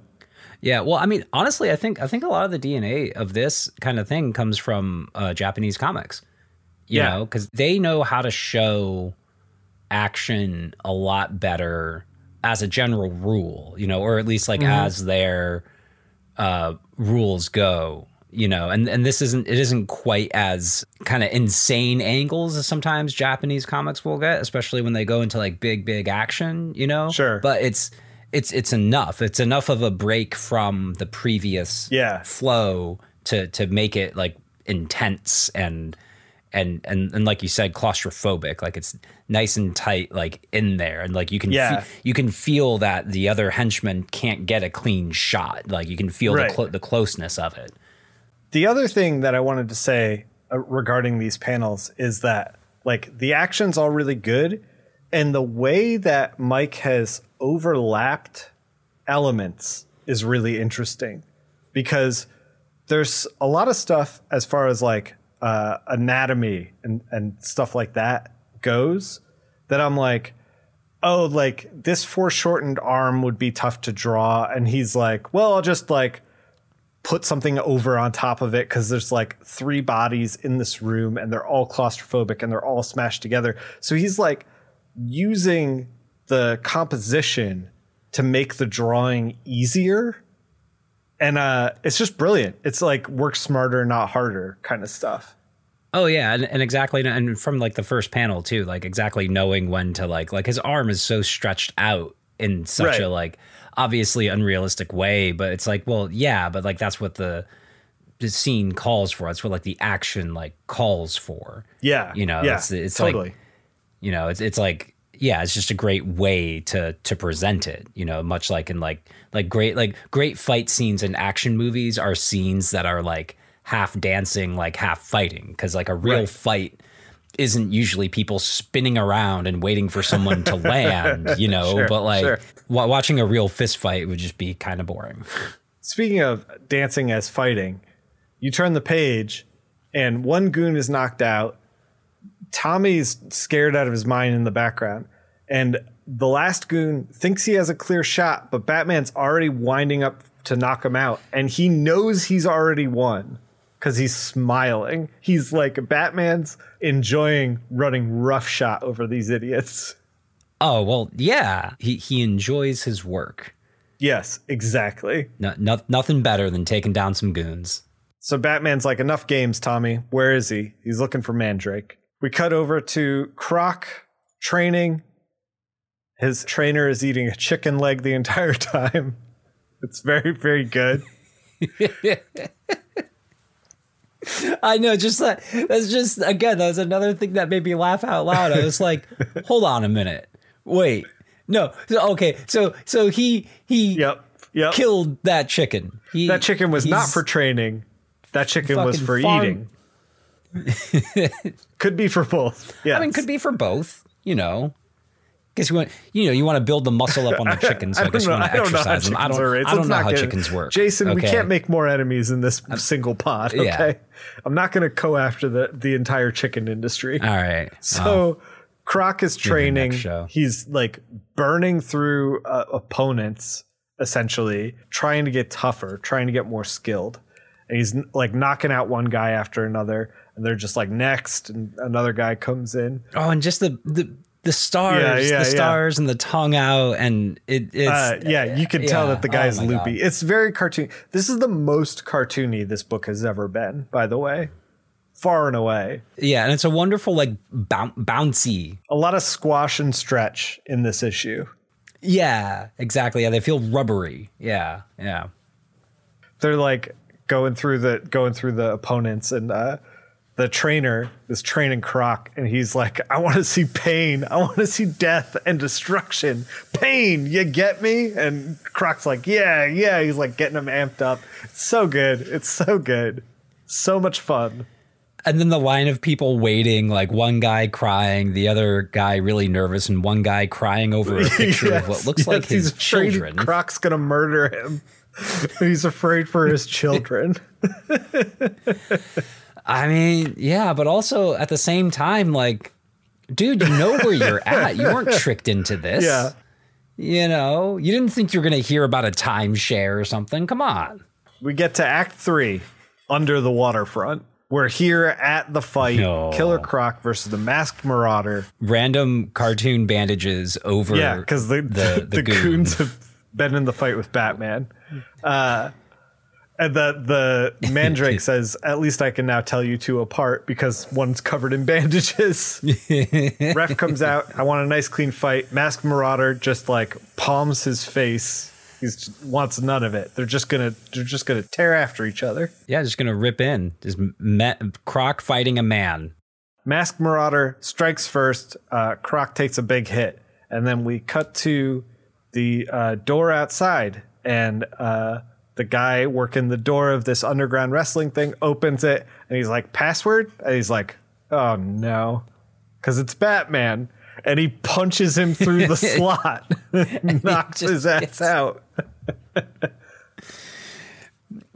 Yeah, well, I mean, honestly, I think I think a lot of the DNA of this kind of thing comes from uh, Japanese comics. You Yeah. know, because they know how to show action a lot better as a general rule. You know, or at least like as their uh, rules go. You know, and and this isn't it isn't quite as kind of insane angles as sometimes Japanese comics will get, especially when they go into like big big action. You know, Sure. but it's it's it's enough. It's enough of a break from the previous Yeah. flow to to make it like intense and and and and like you said, claustrophobic. Like it's nice and tight, like in there, and like you can Yeah. fe- you can feel that the other henchmen can't get a clean shot. Like you can feel Right. the clo- the closeness of it. The other thing that I wanted to say uh, regarding these panels is that like the action's all really good and the way that Mike has overlapped elements is really interesting because there's a lot of stuff as far as like uh, anatomy and, and stuff like that goes that I'm like, oh, like this foreshortened arm would be tough to draw. And he's like, well, I'll just like put something over on top of it because there's like three bodies in this room and they're all claustrophobic and they're all smashed together. So he's like using the composition to make the drawing easier. And uh, it's just brilliant. It's like work smarter, not harder kind of stuff. Oh yeah, and, and exactly, and from like the first panel too, like exactly knowing when to like like his arm is so stretched out in such Right. a like obviously unrealistic way, but it's like, well, yeah, but like that's what the the scene calls for. That's what like the action like calls for. Yeah. You know, yeah, it's- it's like- You know, it's it's like yeah, it's just a great way to to present it. You know, much like in like like great like great fight scenes in action movies are scenes that are like half dancing, like half fighting, because like a real Right. fight isn't usually people spinning around and waiting for someone to land. You know, Sure, but like sure. wa- watching a real fist fight would just be kind of boring. Speaking of dancing as fighting, you turn the page and one goon is knocked out. Tommy's scared out of his mind in the background. And the last goon thinks he has a clear shot, but Batman's already winding up to knock him out. And he knows he's already won because he's smiling. He's like, Batman's enjoying running roughshod over these idiots. Oh well, yeah, he he enjoys his work. Yes, exactly. No, no, nothing better than taking down some goons. So Batman's like, enough games, Tommy. Where is he? He's looking for Mandrake. We cut over to Croc training. His trainer is eating a chicken leg the entire time. It's very, very good. I know, just that. That's just again. That was another thing that made me laugh out loud. I was like, "Hold on a minute, wait, no, so, okay, so so he he Yep. Yep. killed that chicken. He, that chicken was not for training. That chicken was for farm- eating. could be for both. Yeah. I mean, could be for both. You know, because you want you know you want to build the muscle up on the chickens. so I, I guess don't you know. want I to don't know exercise them. I don't. I don't know how get- chickens work. Jason, we can't make more enemies in this single pod. Okay. yeah. I'm not going to go after the the entire chicken industry. All right. So Croc is training. He's like burning through uh, opponents, essentially, trying to get tougher, trying to get more skilled. and he's like knocking out one guy after another, and they're just like next, and another guy comes in. Oh, and just the the the stars, Yeah, yeah, the yeah. stars, and the tongue out, and it, it's Uh, yeah, you can tell yeah. that the Oh guy's my loopy. God. It's very cartoon. This is the most cartoony this book has ever been, by the way, far and away. Yeah, and it's a wonderful like boun- bouncy. A lot of squash and stretch in this issue. Yeah, exactly. Yeah, they feel rubbery. Yeah, yeah. they're like going through the going through the opponents and uh the trainer is training Croc and he's like, I want to see pain. I want to see death and destruction. Pain, you get me? And Croc's like, Yeah, yeah. He's like getting him amped up. It's so good. It's so good. So much fun. And then the line of people waiting, like one guy crying, the other guy really nervous, and one guy crying over a picture of what Yes, looks like his children. Croc's gonna murder him. he's afraid for his children. I mean, yeah, but also at the same time, like, dude, you know where you're at. You weren't tricked into this. yeah. You know, you didn't think you were going to hear about a timeshare or something. Come on. We get to Act Three, under the waterfront. We're here at the fight, No. Killer Croc versus the Masked Marauder. Random cartoon bandages over. Yeah, because the the, the, goon. goons have been in the fight with Batman. Uh, and the the Mandrake says, "At least I can now tell you two apart because one's covered in bandages." Ref comes out. I want a nice clean fight. Masked Marauder just like palms his face. He wants none of it. They're just gonna they're just gonna tear after each other. Yeah, just going to rip in. Just me- Croc fighting a man. Masked Marauder strikes first. Uh, Croc takes a big hit, and then we cut to the uh, door outside, and uh, the guy working the door of this underground wrestling thing opens it, and he's like, "Password," and he's like, "Oh no," because it's Batman, and he punches him through the slot, knocks his ass gets- out.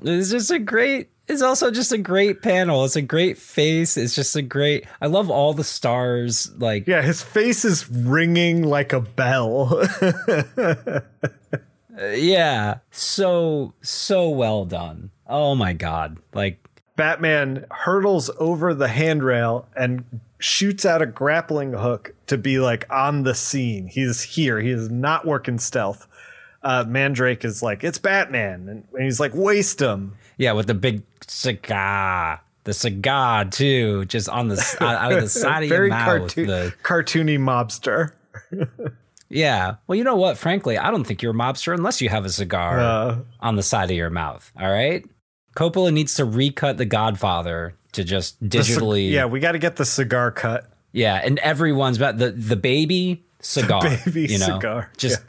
It's just a great. It's also just a great panel. It's a great face. It's just a great. I love all the stars. Like, Yeah, his face is ringing like a bell. yeah, so so well done. Oh my god! Like, Batman hurdles over the handrail and shoots out a grappling hook to be like on the scene. He's here. He is not working stealth. Uh, Mandrake is like, it's Batman. And, and he's like, waste him. yeah, with the big cigar, the cigar too, just on the out of the side of your Very mouth. cartoon, the- cartoony mobster. yeah. Well, you know what? Frankly, I don't think you're a mobster unless you have a cigar Uh, on the side of your mouth. All right. Coppola needs to recut The Godfather to just the digitally. yeah, we got to get the cigar cut. Yeah, and everyone's about the the baby cigar. baby you know? cigar, Just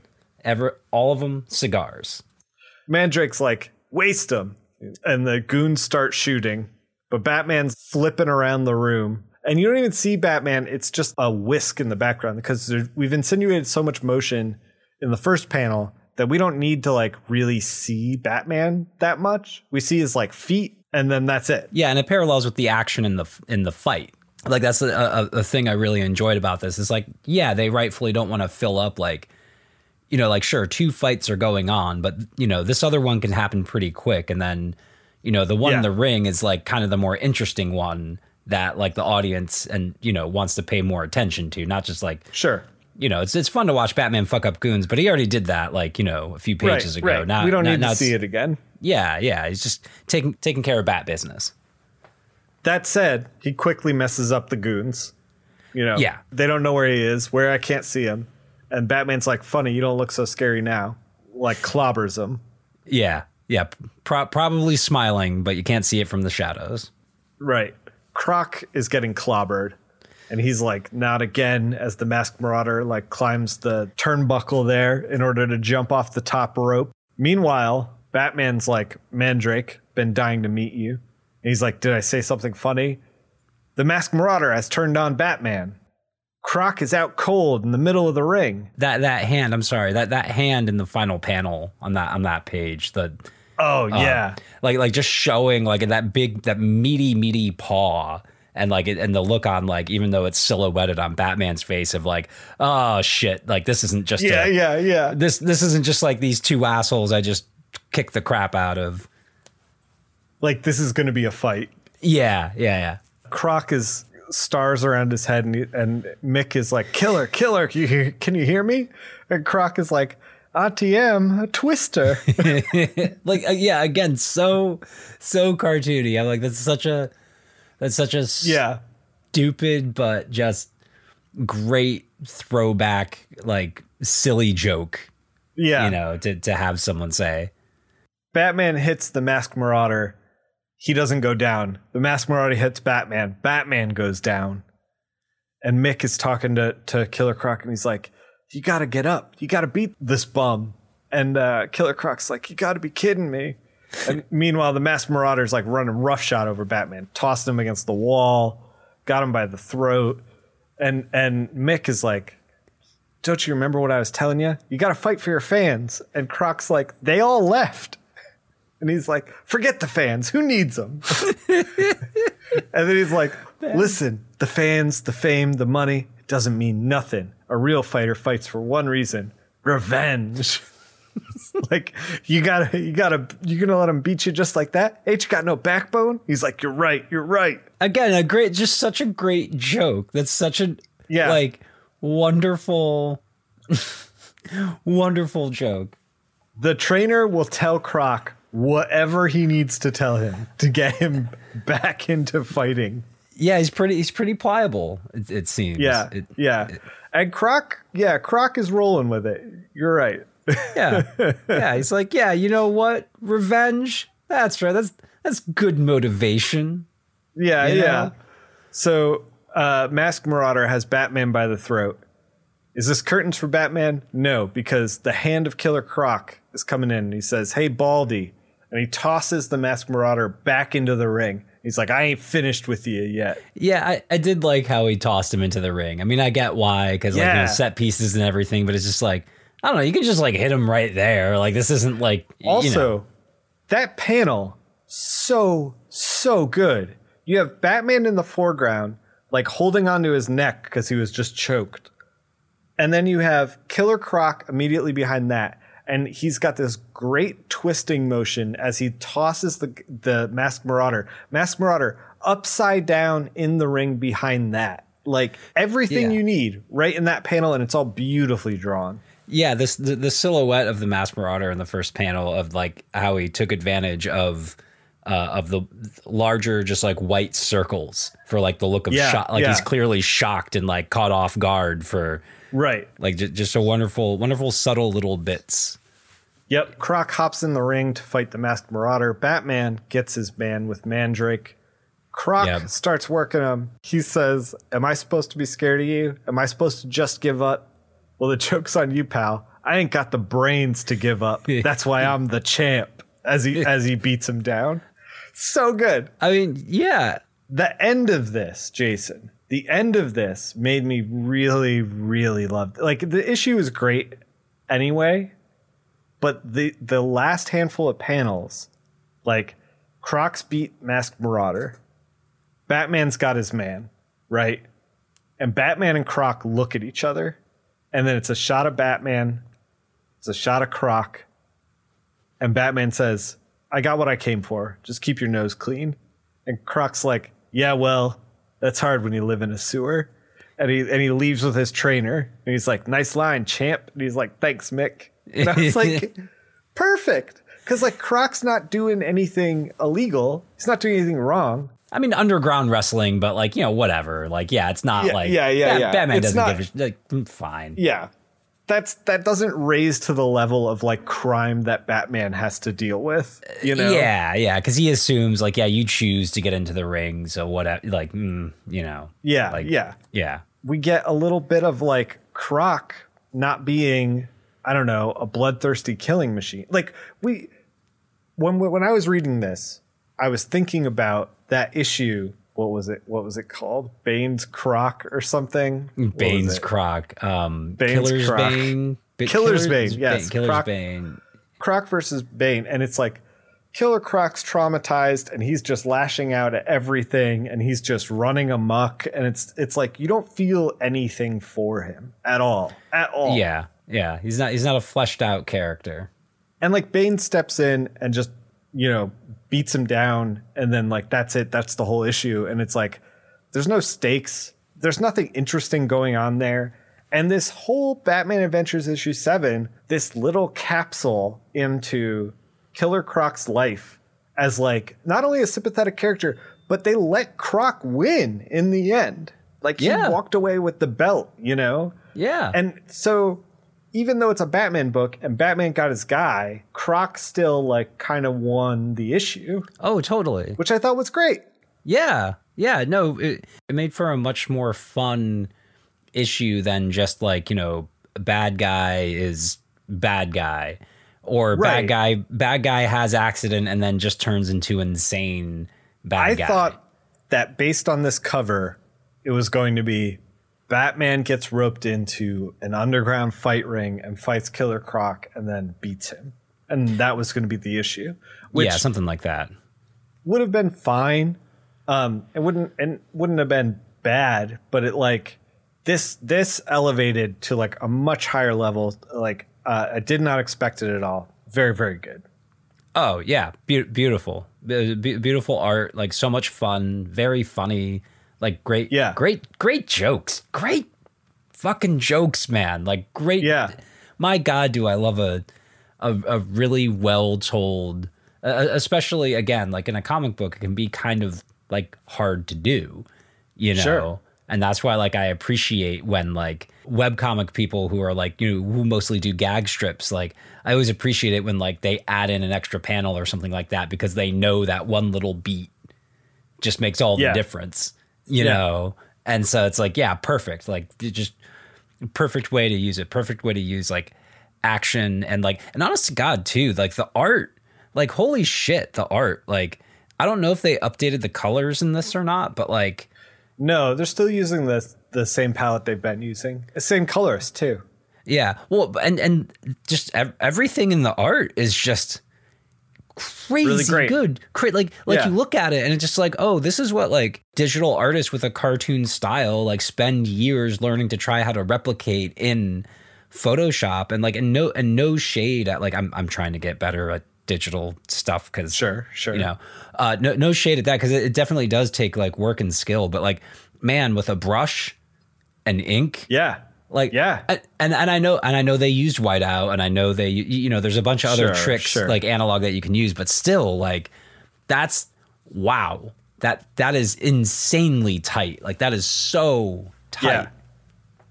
ever all of them cigars. Mandrake's like, waste them, And the goons start shooting, but Batman's flipping around the room. And you don't even see Batman. It's just a whisk in the background because there, we've insinuated so much motion in the first panel that we don't need to like really see Batman that much. We see his like feet and then that's it. Yeah, and it parallels with the action in the in the fight. Like that's a, a, a thing I really enjoyed about this. Is like, yeah, they rightfully don't want to fill up like, you know, like sure, two fights are going on, but you know, this other one can happen pretty quick, and then, you know, the one in the ring is like kind of the more interesting one that like the audience and you know wants to pay more attention to, not just like Sure. you know, it's it's fun to watch Batman fuck up goons, but he already did that like you know a few pages right, ago. right. Now we don't now- need now to see it again. Yeah, yeah, he's just taking taking care of bat business. That said, he quickly messes up the goons. You know, Yeah. they don't know where he is, where I can't see him. And Batman's like, funny, you don't look so scary now. Like, clobbers him. Yeah, yeah, pro- probably smiling, but you can't see it from the shadows. Right. Croc is getting clobbered. And he's like, not again, as the masked marauder like climbs the turnbuckle there in order to jump off the top rope. Meanwhile, Batman's like, Mandrake, been dying to meet you. And he's like, Did I say something funny? The masked marauder has turned on Batman. Croc is out cold in the middle of the ring. That that hand, I'm sorry, that that hand in the final panel on that on that page, the Oh um, yeah. like like just showing like that big that meaty meaty paw and like it, and the look on like even though it's silhouetted on Batman's face of like oh shit like this isn't just yeah, a, yeah, yeah. this this isn't just like these two assholes I just kicked the crap out of Like this is going to be a fight. Yeah, yeah, yeah. Croc is stars around his head, and, and Mick is like, "Killer, killer, can you hear, can you hear me?" And Croc is like, "Auntie Em, a twister." like uh, yeah, again, so so cartoony. I'm like that's such a that's such a yeah, stupid but just great throwback like silly joke. yeah. You know, to to have someone say. Batman hits the Masked Marauder. He doesn't go down. The Masked Marauder hits Batman. Batman goes down. And Mick is talking to, to Killer Croc and he's like, You gotta get up. You gotta beat this bum. And uh, Killer Croc's like, You gotta be kidding me. And meanwhile, the Masked Marauder's like running roughshod over Batman, tossed him against the wall, got him by the throat. And and Mick is like, Don't you remember what I was telling you? You gotta fight for your fans. And Croc's like, They all left. And he's like, forget the fans. Who needs them? and then he's like, listen, the fans, the fame, the money, it doesn't mean nothing. A real fighter fights for one reason revenge. like, you gotta, you gotta, you're gonna let him beat you just like that? h got no backbone? He's like, you're right, you're right. Again, a great just such a great joke. That's such a Yeah. like wonderful wonderful joke. The trainer will tell Croc whatever he needs to tell him to get him back into fighting. Yeah, he's pretty he's pretty pliable, it, it seems. Yeah, It- yeah. And Croc, yeah, Croc is rolling with it. You're right. yeah. Yeah, he's like, "Yeah, you know what? Revenge? That's right. That's that's good motivation." yeah, You yeah. know? So, uh, Masked Marauder has Batman by the throat. Is this curtains for Batman? No, because the hand of Killer Croc is coming in. And he says, "Hey, Baldy," and he tosses the Masked Marauder back into the ring. He's like, "I ain't finished with you yet." Yeah, I, I did like how he tossed him into the ring. I mean, I get why because like you know, set pieces and everything, but it's just like I don't know. You can just like hit him right there. Like this isn't like you Also, know. that panel so so good. You have Batman in the foreground, like holding onto his neck because he was just choked, and then you have Killer Croc immediately behind that, and he's got this great twisting motion as he tosses the the Masked Marauder, Masked Marauder upside down in the ring behind that. Like everything Yeah. you need right in that panel, and it's all beautifully drawn. Yeah, this the, the silhouette of the Masked Marauder in the first panel of like how he took advantage of uh, of the larger just like white circles for like the look of Yeah, shock. Like he's clearly shocked and like caught off guard for Right. like j- just a wonderful, wonderful subtle little bits. Yep. Croc hops in the ring to fight the Masked Marauder. Batman gets his man with Mandrake. Croc Yep. starts working him. He says, Am I supposed to be scared of you? Am I supposed to just give up? Well, the joke's on you, pal. I ain't got the brains to give up. That's why I'm the champ. As he as he beats him down. So good. I mean, yeah, The end of this, Jason, the end of this made me really, really love like the issue is great anyway, but the the last handful of panels, like Crocs beat Masked Marauder, Batman's got his man, right? And Batman and Croc look at each other, and then it's a shot of Batman, it's a shot of Croc, and Batman says, I got what I came for. Just keep your nose clean. And Croc's like, Yeah, well, that's hard when you live in a sewer. And he and he leaves with his trainer. And he's like, Nice line, champ. And he's like, Thanks, Mick. And I was like, Perfect. Because like Croc's not doing anything illegal. He's not doing anything wrong. I mean, underground wrestling, but like you know, whatever. Like, yeah, it's not Yeah, like yeah, yeah, yeah. Batman It's doesn't not- give a sh- like mm, fine. Yeah. That's that doesn't raise to the level of like crime that Batman has to deal with. You know? Yeah, yeah, because he assumes like, yeah, you choose to get into the ring, so whatever. Like, mm, you know, Yeah. Like- yeah. yeah, we get a little bit of like Croc not being, I don't know, a bloodthirsty killing machine. Like we, when when I was reading this, I was thinking about that issue. What was it? What was it called? Bane's Croc or something? Bane's? Croc, um, Bane's Killer's Croc. Bane, Ba- Killer's Bane, yes, Killer's Croc- Bane. Croc versus Bane, and it's like Killer Croc's traumatized, and he's just lashing out at everything, and he's just running amok, and it's it's like you don't feel anything for him at all, at all. Yeah, yeah, he's not he's not a fleshed out character. And like Bane steps in and just, you know, beats him down, and then like that's it. That's the whole issue. And it's like there's no stakes. There's nothing interesting going on there. And this whole Batman Adventures issue seven, this little capsule into Killer Croc's life as like not only a sympathetic character, but they let Croc win in the end. Like he Yeah. walked away with the belt, you know? Yeah. And so even though it's a Batman book and Batman got his guy, Croc still like kind of won the issue, oh, totally. which I thought was great. Yeah, yeah, no, it, it made for a much more fun issue than just like you know, bad guy is bad guy, or Right. bad guy bad guy has accident and then just turns into insane bad I guy. I thought that based on this cover, it was going to be Batman gets roped into an underground fight ring and fights Killer Croc and then beats him. And that was going to be the issue, which yeah, something like that. would have been fine. Um, it wouldn't and wouldn't have been bad, but it like this this elevated to like a much higher level. Like uh, I did not expect it at all. Very very good. Oh yeah, Be- beautiful, Be- be- beautiful art. Like so much fun, very funny. Like great, Yeah. great, great jokes. Great fucking jokes, man. Like great. Yeah. My God, do I love a a, a really well told, uh, especially again, like in a comic book, it can be kind of like hard to do, you know. Sure. And that's why, like, I appreciate when like webcomic people who are like, you know, who mostly do gag strips. Like, I always appreciate it when like they add in an extra panel or something like that because they know that one little beat just makes all Yeah. the difference, you Yeah. know. And so it's like, yeah, perfect. Like, just perfect way to use it. Perfect way to use like action and like, and honest to God too, like the art. Like, holy shit, the art. Like, I don't know if they updated the colors in this or not, but like. No, they're still using the the same palette they've been using. The same colors too. Yeah. Well, and and just ev- everything in the art is just crazy great. good. Cra- like like Yeah. you look at it and it's just like, oh, this is what like digital artists with a cartoon style like spend years learning to try how to replicate in Photoshop and like and no and no shade at like I'm I'm trying to get better at digital stuff because Sure, sure. you know uh no no shade at that because it, it definitely does take like work and skill but like man with a brush and ink Yeah. Like Yeah. and and and I know and I know they used whiteout and I know they you- know there's a bunch of other Sure, tricks sure. like analog that you can use but still like that's wow that that is insanely tight like that is so tight Yeah.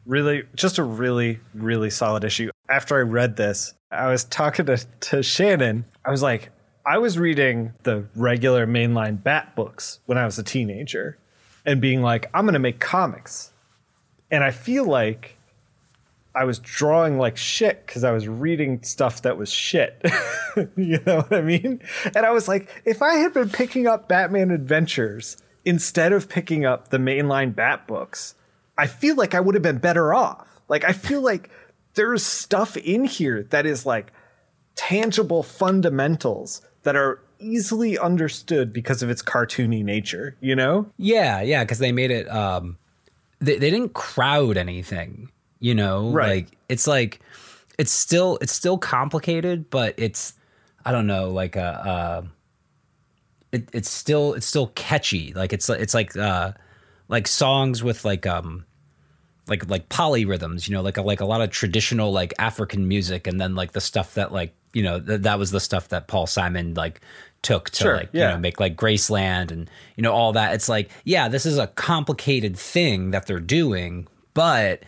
Really, just a really, really solid issue. After I read this, I was talking to, to Shannon. I was like, I was reading the regular mainline Bat books when I was a teenager and being like, I'm going to make comics. And I feel like I was drawing like shit because I was reading stuff that was shit. you know what I mean? And I was like, if I had been picking up Batman Adventures instead of picking up the mainline Bat books, I feel like I would have been better off. Like, I feel like there's stuff in here that is like tangible fundamentals that are easily understood because of its cartoony nature, you know? yeah yeah because they made it um they, they didn't crowd anything you know Right. like it's like it's still it's still complicated but it's I don't know like a uh it, it's still it's still catchy like it's it's like uh like songs with like um like like polyrhythms you know like a, like a lot of traditional like african music and then like the stuff that like you know th- that was the stuff that paul simon like took to Sure, like yeah. you know make like graceland and you know all that it's like yeah this is a complicated thing that they're doing but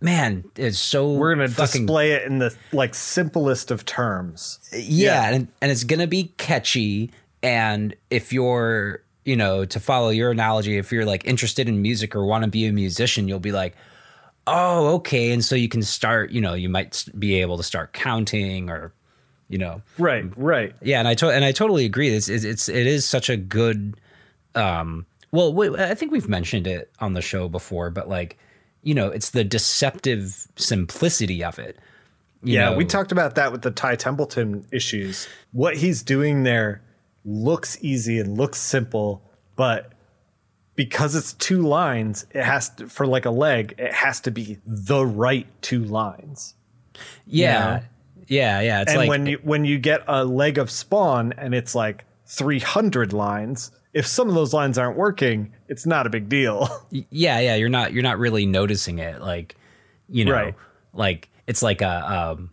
man it's so We're going to fucking display it in the like simplest of terms. yeah, And, and it's gonna be catchy and if you're you know to follow your analogy if you're like interested in music or want to be a musician you'll be like oh okay and so you can start you know you might be able to start counting or you know Right, right. yeah and i to- and i totally agree it's, it's it's it is such a good um well i think we've mentioned it on the show before but like you know it's the deceptive simplicity of it you Yeah, know? we talked about that with the Ty Templeton issues. What he's doing there looks easy and looks simple, but because it's two lines, it has to, for like a leg, it has to be the right two lines. yeah yeah yeah it's and like when you when you get a leg of spawn and it's like 300 lines. If some of those lines aren't working, it's not a big deal. yeah, yeah, you're not you're not really noticing it. Like, you know, Right. like it's like a um,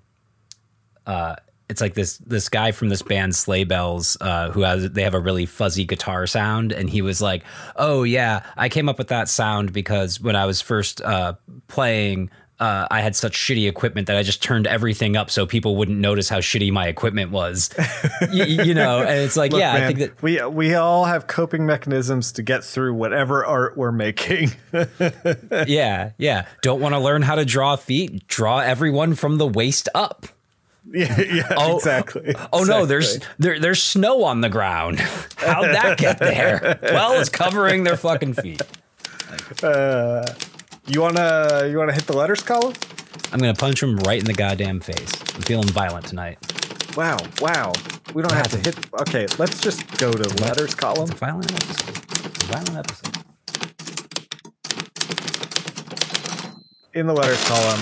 uh, it's like this this guy from this band Sleigh Bells, uh, who has they have a really fuzzy guitar sound, and he was like, "Oh yeah, I came up with that sound because when I was first uh, playing." Uh, I had such shitty equipment that I just turned everything up so people wouldn't notice how shitty my equipment was. Y- you know, and it's like, Look, yeah, I think that we we all have coping mechanisms to get through whatever art we're making. yeah, yeah. Don't want to learn how to draw feet? Draw everyone from the waist up. yeah, yeah, Oh, exactly. Oh no, there's there, there's snow on the ground. How'd that get there? Well, it's covering their fucking feet. You wanna you wanna hit the letters column? I'm gonna punch him right in the goddamn face. I'm feeling violent tonight. Wow, wow. We don't have to hit. Okay, let's just go to letters column. Violent episode. Violent episode. In the letters column,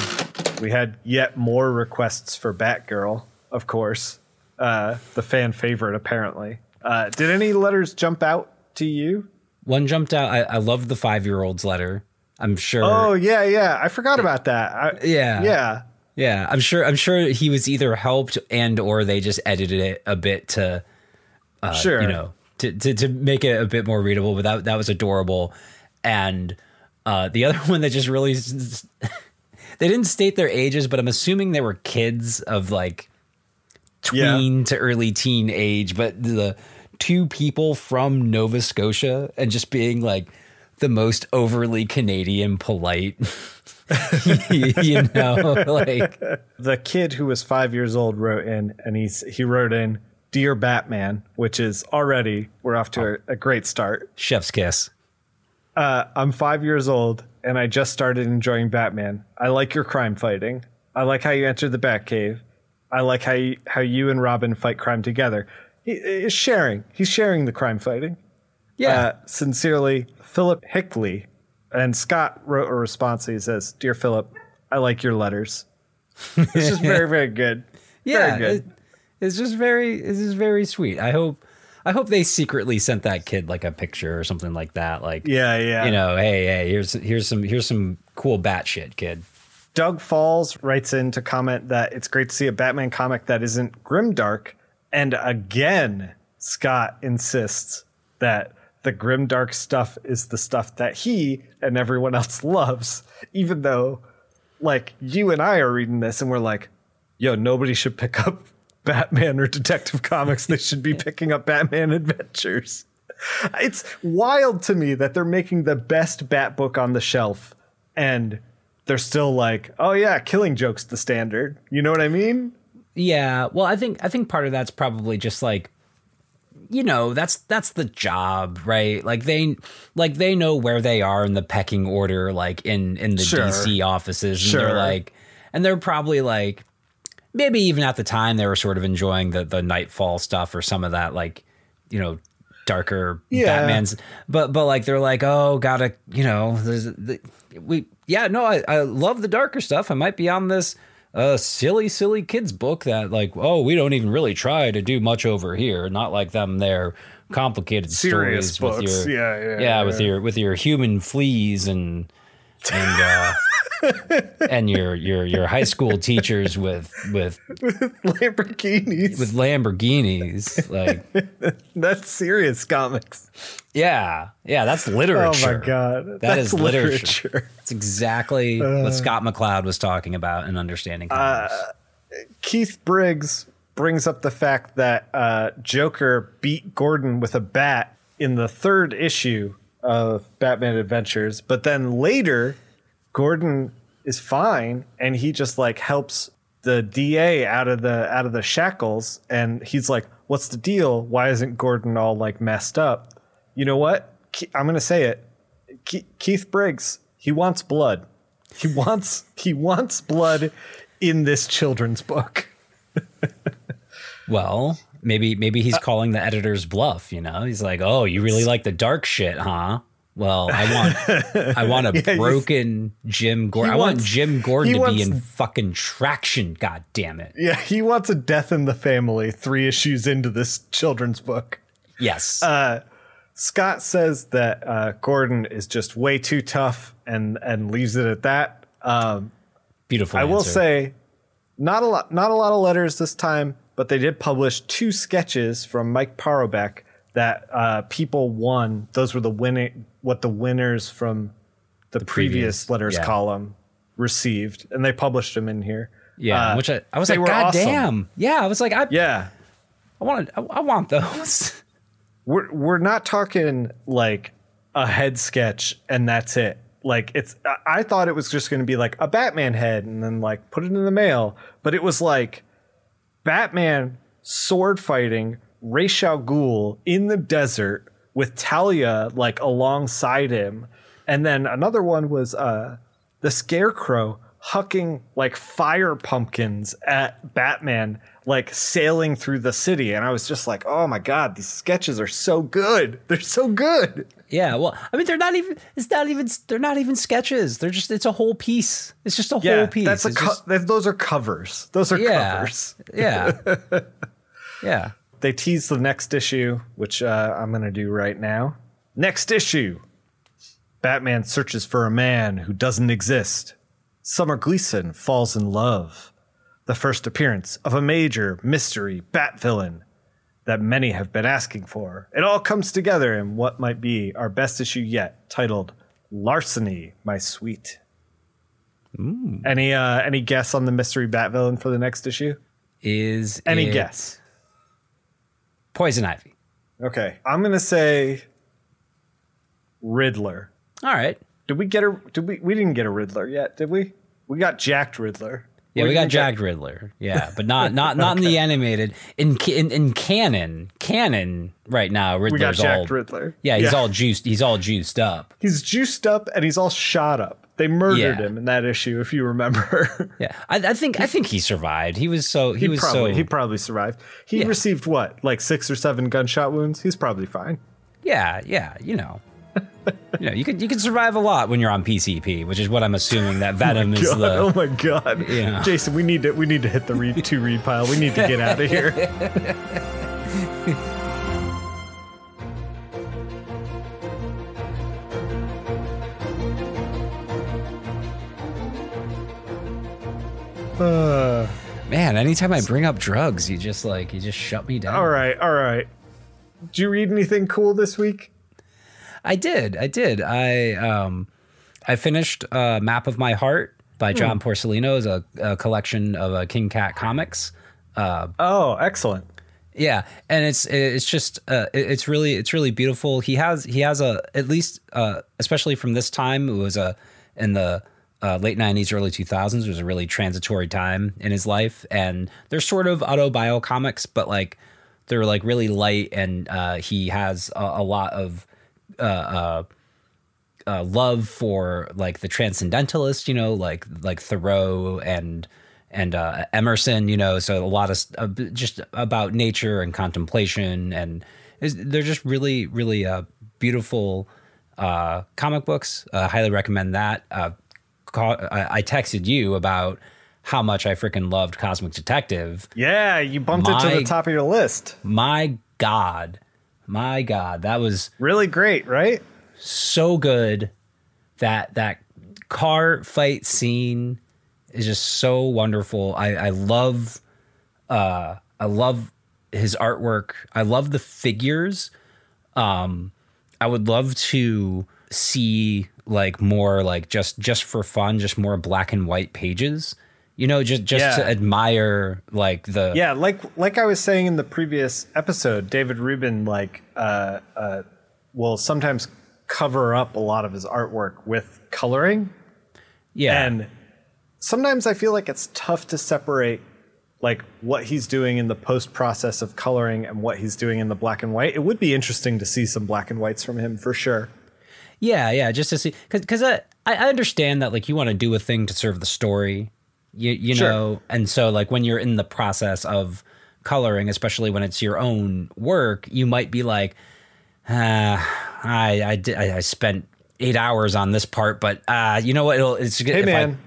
we had yet more requests for Batgirl. Of course, uh, the fan favorite apparently. Uh, did any letters jump out to you? One jumped out. I, I love the five year old's letter. I'm sure. Oh yeah, yeah. I forgot about that. I, Yeah. yeah. Yeah, I'm sure. I'm sure he was either helped and or they just edited it a bit to, uh, Sure. you know, to, to to make it a bit more readable. But that that was adorable. And uh, the other one that just really, they didn't state their ages, but I'm assuming they were kids of like tween to early teen age. But the two people from Nova Scotia and just being like the most overly Canadian polite. you know, like the kid who was five years old wrote in and he's he wrote in dear batman which is already we're off to a, a great start chef's kiss. uh, i'm five years old and i just started enjoying batman i like your crime fighting i like how you entered the batcave i like how you, how you and robin fight crime together he is sharing he's sharing the crime fighting Yeah. uh, sincerely philip hickley and scott wrote a response he says dear philip i like your letters it's just very very good yeah. very good. it- it's just very it's just very sweet. I hope I hope they secretly sent that kid like a picture or something like that. Like Yeah, yeah. you know, hey, hey, here's here's some here's some cool bat shit, kid. Doug Falls writes in to comment that it's great to see a Batman comic that isn't grimdark. And again, Scott insists that the grim dark stuff is the stuff that he and everyone else loves, even though, like, you and I are reading this and we're like, yo, nobody should pick up Batman or Detective Comics. They should be picking up Batman Adventures. It's wild to me that they're making the best Bat book on the shelf and they're still like, oh yeah, killing joke's the standard. You know what I mean? Yeah, well, I think I think part of that's probably just like you know, that's that's the job, right? Like they like they know where they are in the pecking order like in in the Sure. DC offices and Sure. they're like and they're probably like maybe even at the time they were sort of enjoying the the Knightfall stuff or some of that like, you know, darker Yeah. Batman's but but like they're like, "Oh, got to, you know, there's the, we yeah, no, I I love the darker stuff. I might be on this a silly, silly kids book that like, oh, we don't even really try to do much over here. Not like them, they're complicated Serious stories with your Yeah, yeah, with yeah. your with your human fleas and and uh, and your your your high school teachers with with with Lamborghinis. with Lamborghinis. Like, That's serious comics. yeah, yeah, that's literature. Oh my god. That That's is literature. literature. It's exactly what Scott McCloud was talking about in understanding comics. Keith Briggs brings up the fact that uh, Joker beat Gordon with a bat in the third issue of Batman Adventures, but then later Gordon is fine and he just like helps the DA out of the out of the shackles and he's like, "What's the deal? Why isn't Gordon all like messed up?" You know what? I'm going to say it. Ke- Keith Briggs, he wants blood. He wants he wants blood in this children's book. Well, maybe maybe he's calling the editor's bluff. You know, he's like, "Oh, you really like the dark shit, huh?" Well, I want I want a he's- broken Jim Gordon. I want Jim Gordon to be in fucking traction. God damn it! Yeah, he wants a death in the family 3 issues into this children's book. Yes. Uh, Scott says that uh, Gordon is just way too tough and and leaves it at that. Um, Beautiful. I will say, not a lot, not a lot of letters this time, but they did publish two sketches from Mike Parobeck that uh, people won. Those were the winning, what the winners from the, previous, previous, letters yeah. column received, and they published them in here. Yeah, Uh, which I, I was like, God awesome. damn. Yeah, I was like, I, Yeah, I want, I, I want those. we're we're not talking like a head sketch and that's it. Like it's I- I thought it was just going to be like a Batman head and then like put it in the mail, but it was like Batman sword fighting Ra's al Ghul in the desert with Talia like alongside him. And then another one was uh the Scarecrow hucking like fire pumpkins at Batman like sailing through the city and I was just like, "Oh my god, these sketches are so good. They're so good." yeah, well, I mean, they're not even. It's not even. They're not even sketches. They're just. It's a whole piece. It's just a Yeah, whole piece. that's a co- just- those are covers. Those are yeah, covers. yeah, yeah. They tease the next issue, which uh, I'm going to do right now. Next issue Batman searches for a man who doesn't exist. Summer Gleason falls in love. The first appearance of a major mystery bat villain that many have been asking for. It all comes together in what might be our best issue yet, titled Larceny, My Sweet. Any uh, any guess on the mystery bat villain for the next issue? Is Any it guess? Poison Ivy. Okay, I'm gonna say Riddler. All right. Did we get a? Did we? We didn't get a Riddler yet, did we? We got jacked Riddler. Yeah, We we got get- Jack Riddler. Yeah, but not not not in the animated. In, in in canon, canon right now, We got Riddler's all Riddler. yeah, he's all juiced. He's all juiced up. He's juiced up and he's all shot up. They murdered Yeah. him in that issue, if you remember. Yeah, I, I think I think he survived. He was so he, he was probably so he probably survived. He Yeah. received what, like six or seven gunshot wounds. He's probably fine. yeah yeah you know. you know, you could you could survive a lot when you're on PCP, which is what I'm assuming that oh Venom is God, the oh my god, Yeah. Jason, we need to we need to hit the read two read pile. We need to get out of here. Uh, man. Anytime I bring up drugs, you just like you just shut me down. all right, all right. Did you read anything cool this week? I did. I did. I um I finished uh, Map of My Heart by Hmm. John Porcellino as a, a collection of uh, King Cat comics. Oh, excellent. Yeah, and it's it's just uh, it's really it's really beautiful. He has he has a at least uh, especially from this time it was a in the uh, late '90s, early 2000s. It was a really transitory time in his life, and they're sort of autobio comics, but like they're like really light, and uh, he has a, a lot of uh, uh, uh, love for like the transcendentalist, you know, like like Thoreau and and uh, Emerson, you know. So a lot of just about nature and contemplation, and they're just really really uh, beautiful uh, comic books. Highly recommend that. I, I texted you about how much I freaking loved Cosmic Detective. Yeah, you bumped it to the top of your list. My God, my God, that was Really great, right? so good that that car fight scene is just so wonderful i i love uh i love his artwork i love the figures um i would love to see like more like just just for fun just more black and white pages you know just just to admire like the Yeah, like like I was saying in the previous episode, David Rubin like uh, uh, will sometimes cover up a lot of his artwork with coloring, yeah and sometimes I feel like it's tough to separate like what he's doing in the post process of coloring and what he's doing in the black and white. It would be interesting to see some black and whites from him for sure. Yeah, yeah, just to see, because I I understand that like you want to do a thing to serve the story, you you Sure. know, and so like when you're in the process of coloring, especially when it's your own work, you might be like, ah, I I did I, I spent eight hours on this part, but uh, you know what? It'll it's Hey if I- man,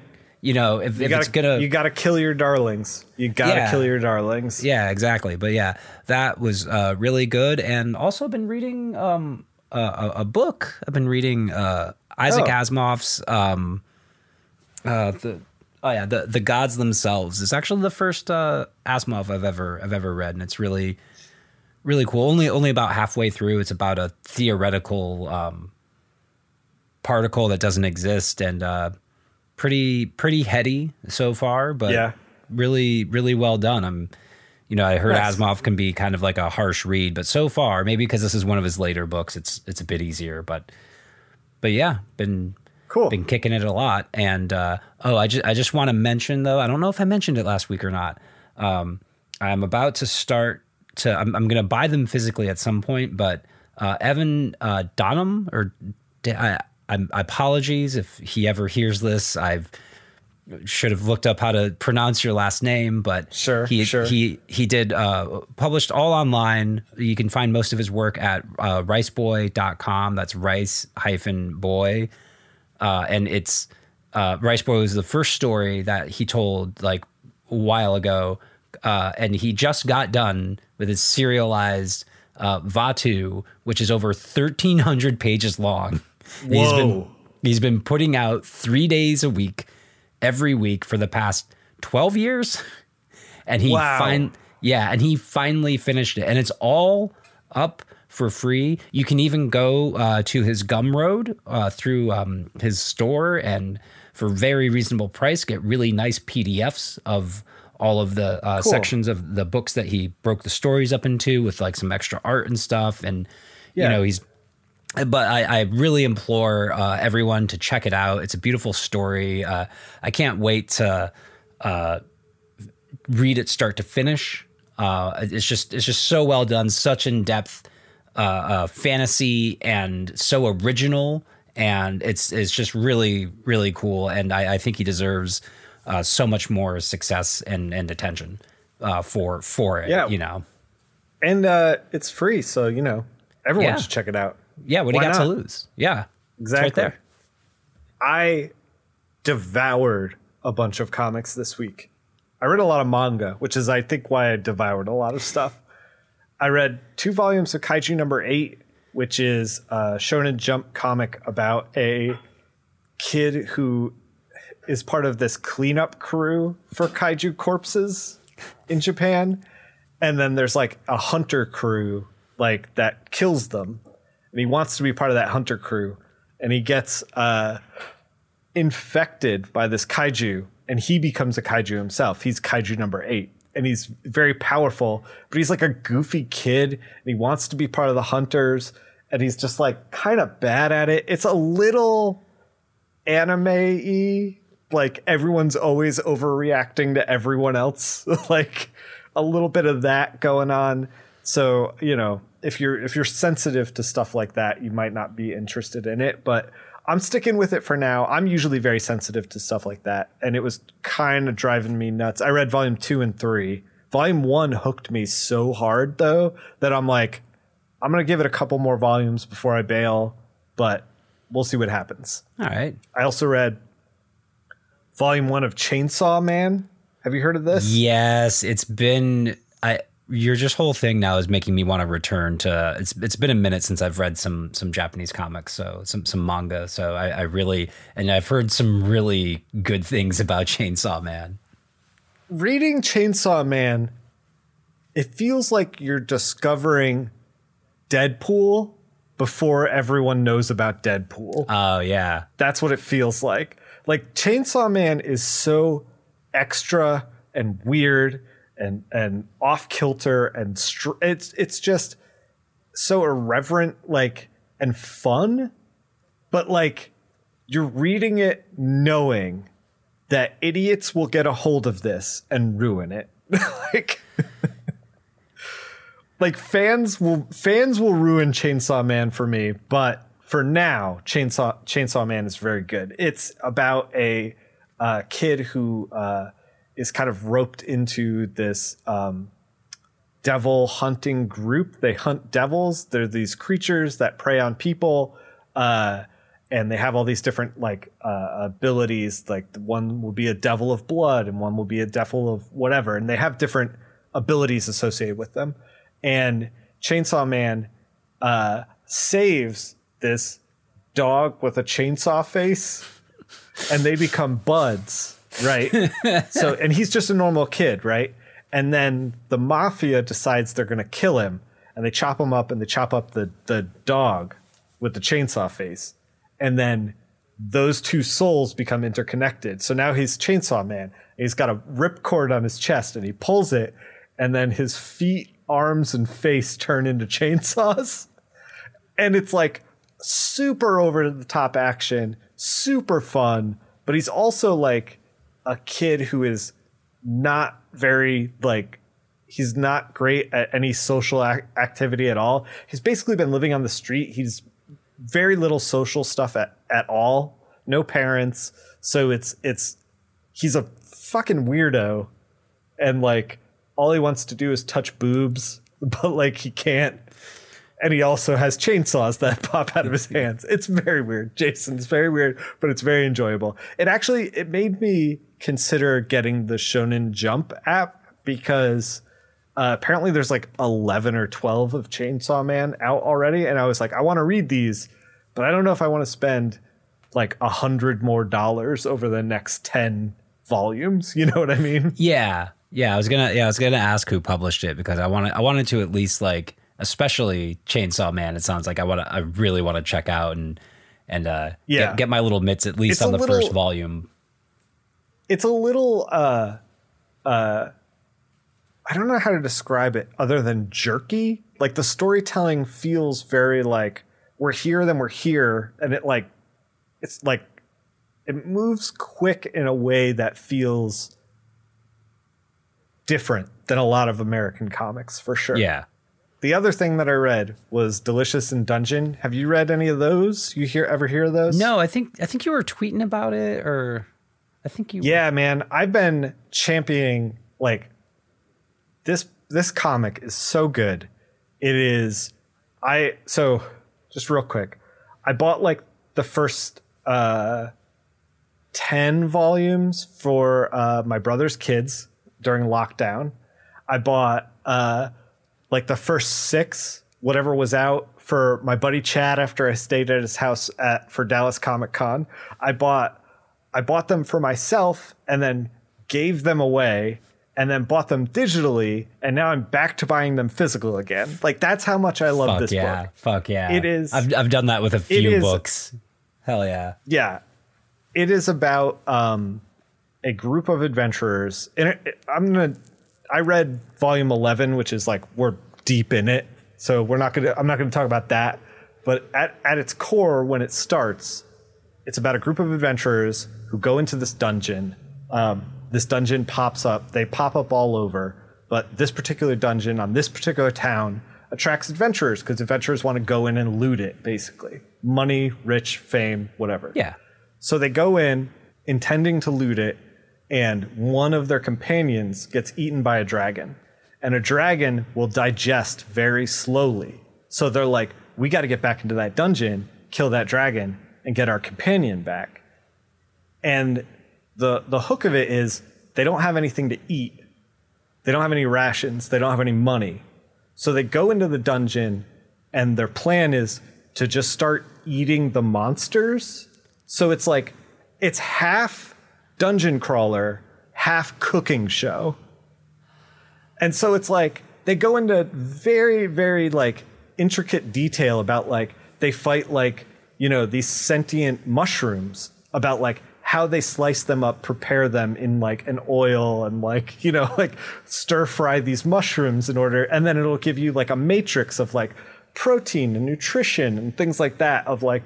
you know, if, You if gotta, it's gonna, you gotta kill your darlings. You gotta Yeah. kill your darlings. yeah, exactly. But yeah, that was uh, really good, and also been reading um, a, a, book. I've been reading uh, Isaac Oh. Asimov's um, uh, the oh yeah the the gods themselves. It's actually the first uh, Asimov I've ever I've ever read, and it's really really cool. Only only about halfway through. It's about a theoretical um, particle that doesn't exist, and uh, pretty pretty heady so far, but Yeah. really really well done. I'm you know, I heard Nice. Asimov can be kind of like a harsh read, but so far, maybe because this is one of his later books, it's it's a bit easier. But but yeah, been Cool. been kicking it a lot. And uh, oh, I just I just want to mention though, I don't know if I mentioned it last week or not. Um, I'm about to start to. I'm, I'm going to buy them physically at some point, but uh, Evan uh, Donham or I, I'm apologies if he ever hears this. I've should have looked up how to pronounce your last name, but Sure, he sure. he he did uh, published all online. You can find most of his work at uh, riceboy.com. That's rice hyphen boy, uh, and it's uh, Rice Boy was the first story that he told like a while ago, uh, and he just got done with his serialized uh, Vatu, which is over thirteen hundred pages long. And He's been Whoa. he's been putting out three days a week, every week for the past twelve years, and he Wow. fin- yeah, and he finally finished it, and it's all up for free. You can even go uh, to his Gumroad uh, through um, his store, and for very reasonable price, get really nice PDFs of all of the uh, Cool. sections of the books that he broke the stories up into, with like some extra art and stuff. And you know, he's but I, I really implore uh, everyone to check it out. It's a beautiful story. Uh, I can't wait to uh, read it start to finish. Uh, it's just it's just so well done, such in depth uh, uh, fantasy, and so original. And it's it's just really really cool. And I, I think he deserves uh, so much more success and and attention uh, for for it. Yeah. you know. And uh, it's free, so you know everyone Yeah. should check it out. Yeah, what do you got to lose? Yeah, Exactly. right there. I devoured a bunch of comics this week. I read a lot of manga, which is I think why I devoured a lot of stuff. I read two volumes of Kaiju number eight, which is a Shonen Jump comic about a kid who is part of this cleanup crew for kaiju corpses in Japan. And then there's like a hunter crew like that kills them. And he wants to be part of that hunter crew. And he gets uh infected by this kaiju and he becomes a kaiju himself. He's kaiju number eight. And he's very powerful, but he's like a goofy kid and he wants to be part of the hunters and he's just like kind of bad at it. It's a little anime y. Like everyone's always overreacting to everyone else. like a little bit of that going on. So, you know, if you're if you're sensitive to stuff like that, you might not be interested in it. But I'm sticking with it for now. I'm usually very sensitive to stuff like that. And it was kind of driving me nuts. I read volume two and three. Volume one hooked me so hard though that I'm like, I'm gonna give it a couple more volumes before I bail, but we'll see what happens. All right. I also read volume one of Chainsaw Man. Have you heard of this? Yes, it's been I your just whole thing now is making me want to return to it's it's been a minute since I've read some some Japanese comics, so some some manga. So I, I really and I've heard some really good things about Chainsaw Man. Reading Chainsaw Man, it feels like you're discovering Deadpool before everyone knows about Deadpool. Oh yeah. That's what it feels like. Like Chainsaw Man is so extra and weird and and off kilter and str- it's it's just so irreverent like and fun but like you're reading it knowing that idiots will get a hold of this and ruin it like like fans will fans will ruin Chainsaw Man for me, but for now, Chainsaw Chainsaw Man is very good. It's about a uh, kid who uh, is kind of roped into this um, devil hunting group. They hunt devils. They're these creatures that prey on people, uh, and they have all these different like uh, abilities. Like one will be a devil of blood, and one will be a devil of whatever, and they have different abilities associated with them. And Chainsaw Man uh, saves this dog with a chainsaw face, and they become buds, right? so, and he's just a normal kid, right? And then the mafia decides they're going to kill him, and they chop him up, and they chop up the the dog with the chainsaw face, and then those two souls become interconnected. So now he's Chainsaw Man. He's got a ripcord on his chest, and he pulls it, and then his feet, arms, and face turn into chainsaws. And it's like super over the top action, super fun, but he's also like a kid who is not very like he's not great at any social ac- activity at all. He's basically been living on the street. He's very little social stuff at, at all. No parents. So it's it's he's a fucking weirdo and like all he wants to do is touch boobs, but like he can't. And he also has chainsaws that pop out of his hands. It's very weird. Jason, it's very weird, but it's very enjoyable. It actually it made me consider getting the Shonen Jump app because uh, apparently there's like 11 or 12 of Chainsaw Man out already and I was like I want to read these, but I don't know if I want to spend like a hundred more dollars over the next 10 volumes. You know what I mean? Yeah, yeah. I was gonna, yeah, I was gonna ask who published it because I wanted, I wanted to at least like, especially Chainsaw Man. It sounds like I want to, I really want to check out and and uh, Yeah. get, get my little mitts at least It's on the little- first volume. It's a little uh uh I don't know how to describe it other than jerky. Like the storytelling feels very like we're here then we're here and it like it's like it moves quick in a way that feels different than a lot of American comics for sure. Yeah. The other thing that I read was Delicious in Dungeon. Have you read any of those? You hear ever hear of those? No, I think I think you were tweeting about it, or I think you. Yeah, man, I've been championing like this this comic is so good. It is I so just real quick. I bought like the first uh 10 volumes for uh my brother's kids during lockdown. I bought uh like the first 6 whatever was out for my buddy Chad after I stayed at his house at for Dallas Comic Con. I bought I bought them for myself and then gave them away and then bought them digitally and now I'm back to buying them physical again. Like that's how much I love Fuck this yeah. book. Fuck yeah. It is- I've I've done that with a few is- books. Hell yeah. Yeah. It is about um a group of adventurers. And it, it- I'm going to I read volume 11 which is like we're deep in it. So we're not going to I'm not going to talk about that. But at at its core when it starts it's about a group of adventurers who go into this dungeon. Um, this dungeon pops up. They pop up all over, but this particular dungeon on this particular town attracts adventurers because adventurers want to go in and loot it, basically. Money, rich, fame, whatever. Yeah. So they go in intending to loot it, and one of their companions gets eaten by a dragon. And a dragon will digest very slowly. So they're like, we got to get back into that dungeon, kill that dragon, and get our companion back. And the the hook of it is they don't have anything to eat. They don't have any rations. They don't have any money. So they go into the dungeon and their plan is to just start eating the monsters. So it's like it's half dungeon crawler, half cooking show. And so it's like they go into very, very like intricate detail about like they fight like, you know, these sentient mushrooms about like how they slice them up, prepare them in like an oil and like, you know, like stir fry these mushrooms in order and then it'll give you like a matrix of like protein and nutrition and things like that of like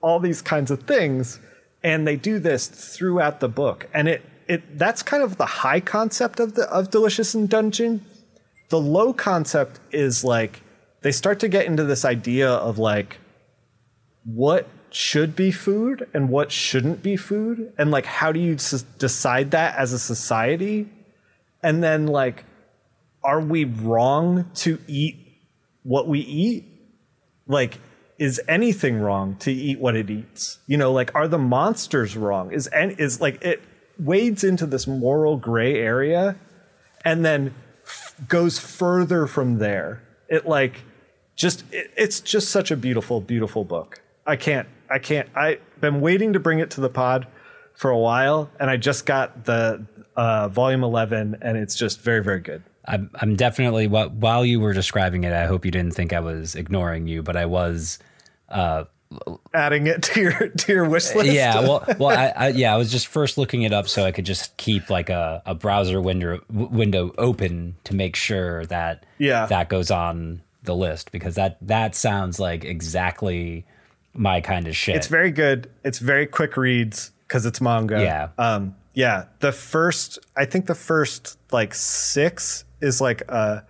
all these kinds of things and they do this throughout the book. And it it that's kind of the high concept of the of delicious and dungeon. The low concept is like they start to get into this idea of like what should be food and what shouldn't be food and like how do you s- decide that as a society and then like are we wrong to eat what we eat like is anything wrong to eat what it eats? You know, like are the monsters wrong? Is and is like it wades into this moral gray area and then f- goes further from there. It like just it, it's just such a beautiful beautiful book. I can't I can't I've been waiting to bring it to the pod for a while and I just got the uh, volume 11 and it's just very very good. I'm, I'm definitely while you were describing it, I hope you didn't think I was ignoring you, but I was uh, adding it to your to your wish list. Yeah, well, well, I, I, yeah, I was just first looking it up so I could just keep like a, a browser window window open to make sure that yeah that goes on the list because that that sounds like exactly my kind of shit. It's very good. It's very quick reads because it's manga. Yeah. Um. Yeah. The first, I think the first like six is like a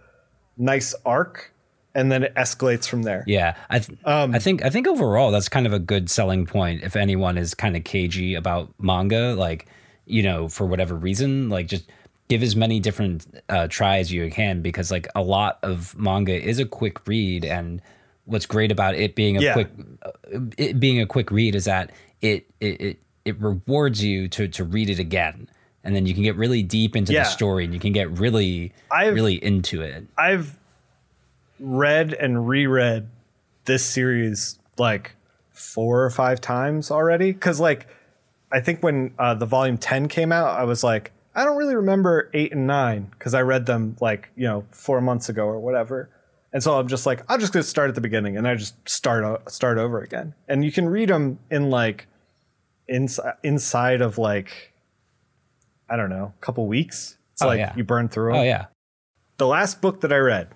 nice arc and then it escalates from there. Yeah, I th- um, I think I think overall that's kind of a good selling point if anyone is kind of cagey about manga, like you know for whatever reason, like just give as many different uh, tries you can because like a lot of manga is a quick read and what's great about it being a yeah. quick uh, it being a quick read is that it it it, it rewards you to to read it again and then you can get really deep into yeah. the story and you can get really I've, really into it. I've read and reread this series like four or five times already because like I think when uh, the volume 10 came out, I was like, I don't really remember eight and nine because I read them like, you know, four months ago or whatever. And so I'm just like, I'm just going to start at the beginning and I just start, start over again. And you can read them in like, inside, inside of like, I don't know, a couple weeks. It's oh, like yeah. you burn through them. Oh yeah. The last book that I read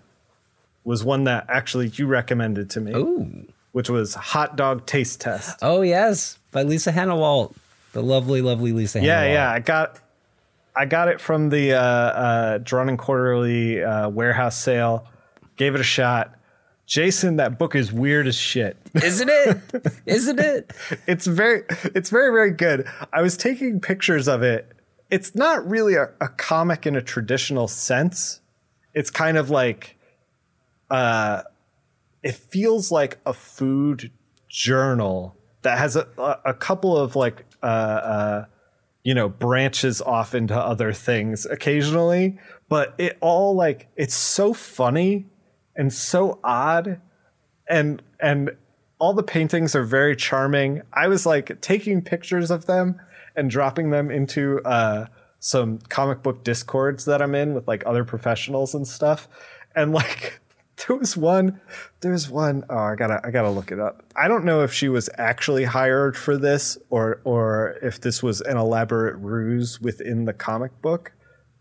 was one that actually you recommended to me. Ooh. Which was Hot Dog Taste Test. Oh yes, by Lisa Hanawalt, the lovely, lovely Lisa. Yeah, yeah. I got, I got it from the uh, uh, Drawn and Quarterly uh, warehouse sale. Gave it a shot. Jason, that book is weird as shit. Isn't it? Isn't it? it's very, it's very, very good. I was taking pictures of it it's not really a, a comic in a traditional sense. It's kind of like, uh, it feels like a food journal that has a, a couple of like, uh, uh, you know, branches off into other things occasionally, but it all like, it's so funny and so odd and, and, all the paintings are very charming. I was like taking pictures of them and dropping them into uh, some comic book discords that I'm in with like other professionals and stuff. And like there was one there was one oh I gotta I gotta look it up. I don't know if she was actually hired for this or or if this was an elaborate ruse within the comic book.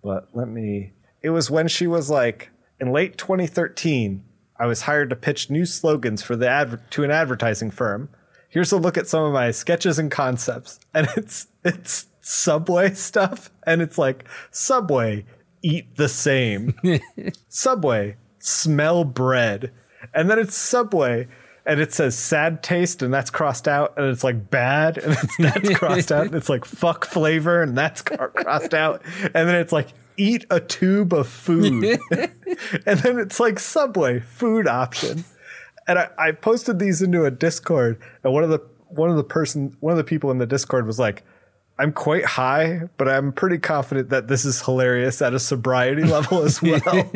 But let me it was when she was like in late 2013 I was hired to pitch new slogans for the adver- to an advertising firm here's a look at some of my sketches and concepts. And it's it's Subway stuff. And it's like, Subway, eat the same. Subway, smell bread. And then it's Subway, and it says sad taste, and that's crossed out, and it's like bad, and that's crossed out, and it's like fuck flavor, and that's crossed out. And then it's like eat a tube of food. and then it's like Subway, food option and I, I posted these into a Discord, and one of the one of the person one of the people in the Discord was like, I'm quite high, but I'm pretty confident that this is hilarious at a sobriety level as well.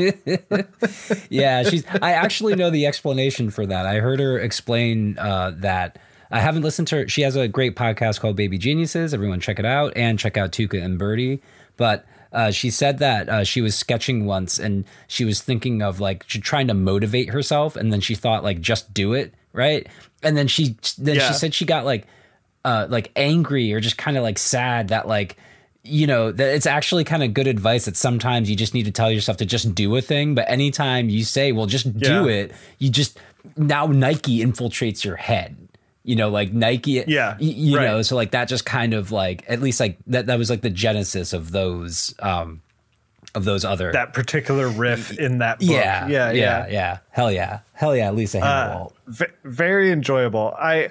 yeah, she's. I actually know the explanation for that. I heard her explain uh, that. I haven't listened to her. She has a great podcast called Baby Geniuses. Everyone check it out and check out Tuca and Bertie. But uh, she said that uh, she was sketching once and she was thinking of like trying to motivate herself, and then she thought like just do it, right? And then she then yeah. she said she got like uh, like angry or just kind of like sad that like you know that it's actually kind of good advice that sometimes you just need to tell yourself to just do a thing but anytime you say well just do it you just now nike infiltrates your head you know, like Nike. Yeah. You, you right. know, so like that just kind of like, at least like that, that was like the genesis of those, um, of those other that particular riff in that book. Yeah, yeah, yeah, yeah. Hell yeah, hell yeah, Lisa. Uh, v- very enjoyable. I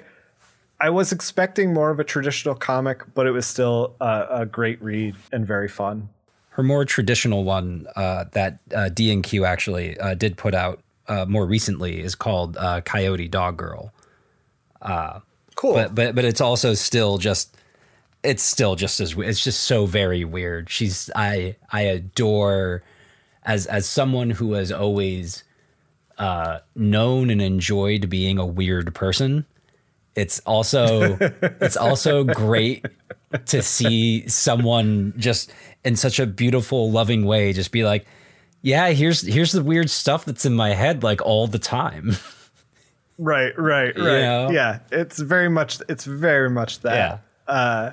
I was expecting more of a traditional comic, but it was still a, a great read and very fun. Her more traditional one uh, that uh, D and Q actually uh, did put out uh, more recently is called uh, Coyote Dog Girl, Cool. but but but it's also still just it's still just as it's just so very weird. She's I I adore as as someone who has always uh, known and enjoyed being a weird person. It's also it's also great to see someone just in such a beautiful, loving way just be like, yeah, here's here's the weird stuff that's in my head like all the time. right, right, right. know? Yeah, it's very much it's very much that. Uh,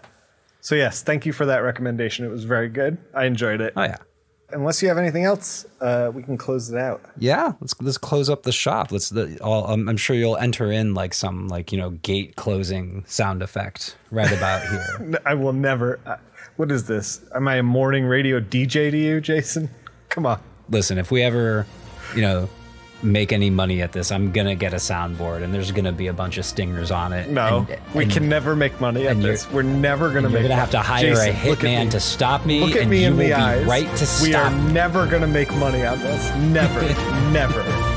so yes, thank you for that recommendation. It was very good. I enjoyed it. Oh yeah. Unless you have anything else, uh, we can close it out. Yeah, let's let's close up the shop. Let's. The, I'm, I'm sure you'll enter in like some like you know gate closing sound effect right about here. I will never. Uh, what is this? Am I a morning radio DJ to you, Jason? Come on. Listen, if we ever, you know, make any money at this, I'm gonna get a soundboard, and there's gonna be a bunch of stingers on it. No, and, we and can never make money at this. We're never going to make. You're gonna have to hire Jason, a hitman to stop me. Look at and me you in the eyes. right to we are stop. never to make money on this. Never, never.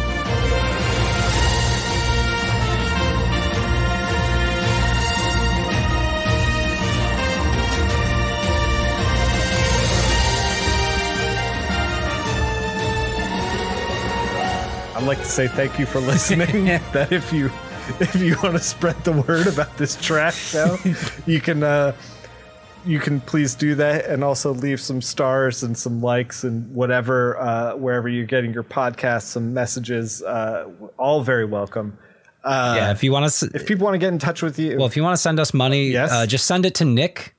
I'd like to say thank you for listening. that if you if you want to spread the word about this trash show, you can uh, you can please do that and also leave some stars and some likes and whatever uh, wherever you're getting your podcasts, some messages, uh, all very welcome. Uh, yeah, if you want to, If people want to get in touch with you, well, if you want to send us money, Yes? uh, just send it to Nick.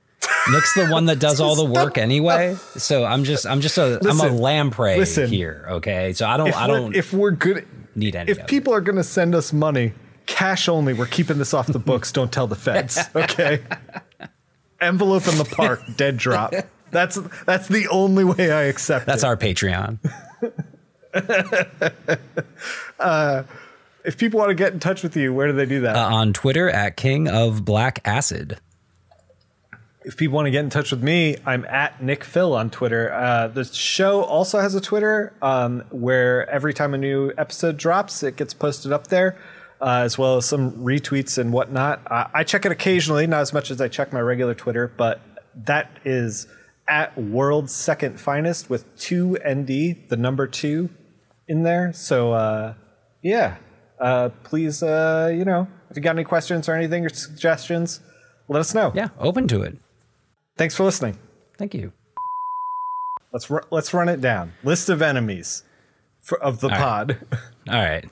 Nick's the one that does all the work anyway. So I'm just I'm just a am a lamprey listen. here. Okay, so I don't I don't if we're good, need any. if of it. people are going to send us money, cash only. We're keeping this off the books. Don't tell the feds. Okay. Envelope in the park, dead drop. That's that's the only way I accept That's it. our Patreon. uh, if people want to get in touch with you, where do they do that? Uh, on Twitter at King of Black Acid. If people want to get in touch with me, I'm at Nick Phil on Twitter. Uh, the show also has a Twitter um, where every time a new episode drops, it gets posted up there, uh, as well as some retweets and whatnot. Uh, I check it occasionally, not as much as I check my regular Twitter, but that is at World's Second Finest with two ND, the number two in there. So, uh, yeah, uh, please, uh, you know, if you got any questions or anything or suggestions, let us know. Yeah, open to it. Thanks for listening. Thank you. Let's ru- let's run it down. List of enemies for, of the right. pod. All right,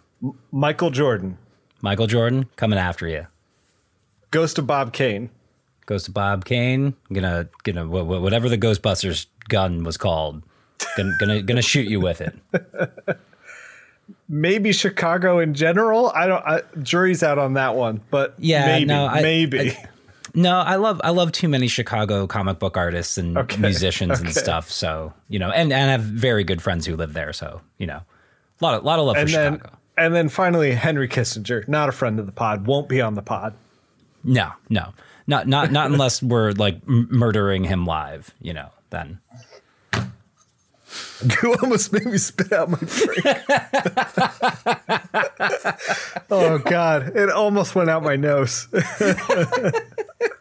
Michael Jordan, Michael Jordan coming after you. Ghost of Bob Kane, Goes to Bob Kane. Gonna gonna wh- wh- whatever the Ghostbusters gun was called. Gonna gonna gonna shoot you with it. maybe Chicago in general. I don't. I, jury's out on that one, but Yeah, maybe, no, I- maybe. I- No, I love I love too many Chicago comic book artists and Okay, musicians and stuff. So you know, and and I have very good friends who live there. So you know, a lot of lot of love and for then Chicago. and then finally Henry Kissinger, not a friend of the pod, won't be on the pod. No, no, not not not unless we're like m- murdering him live. You know, then You almost made me spit out my drink. oh God! It almost went out my nose.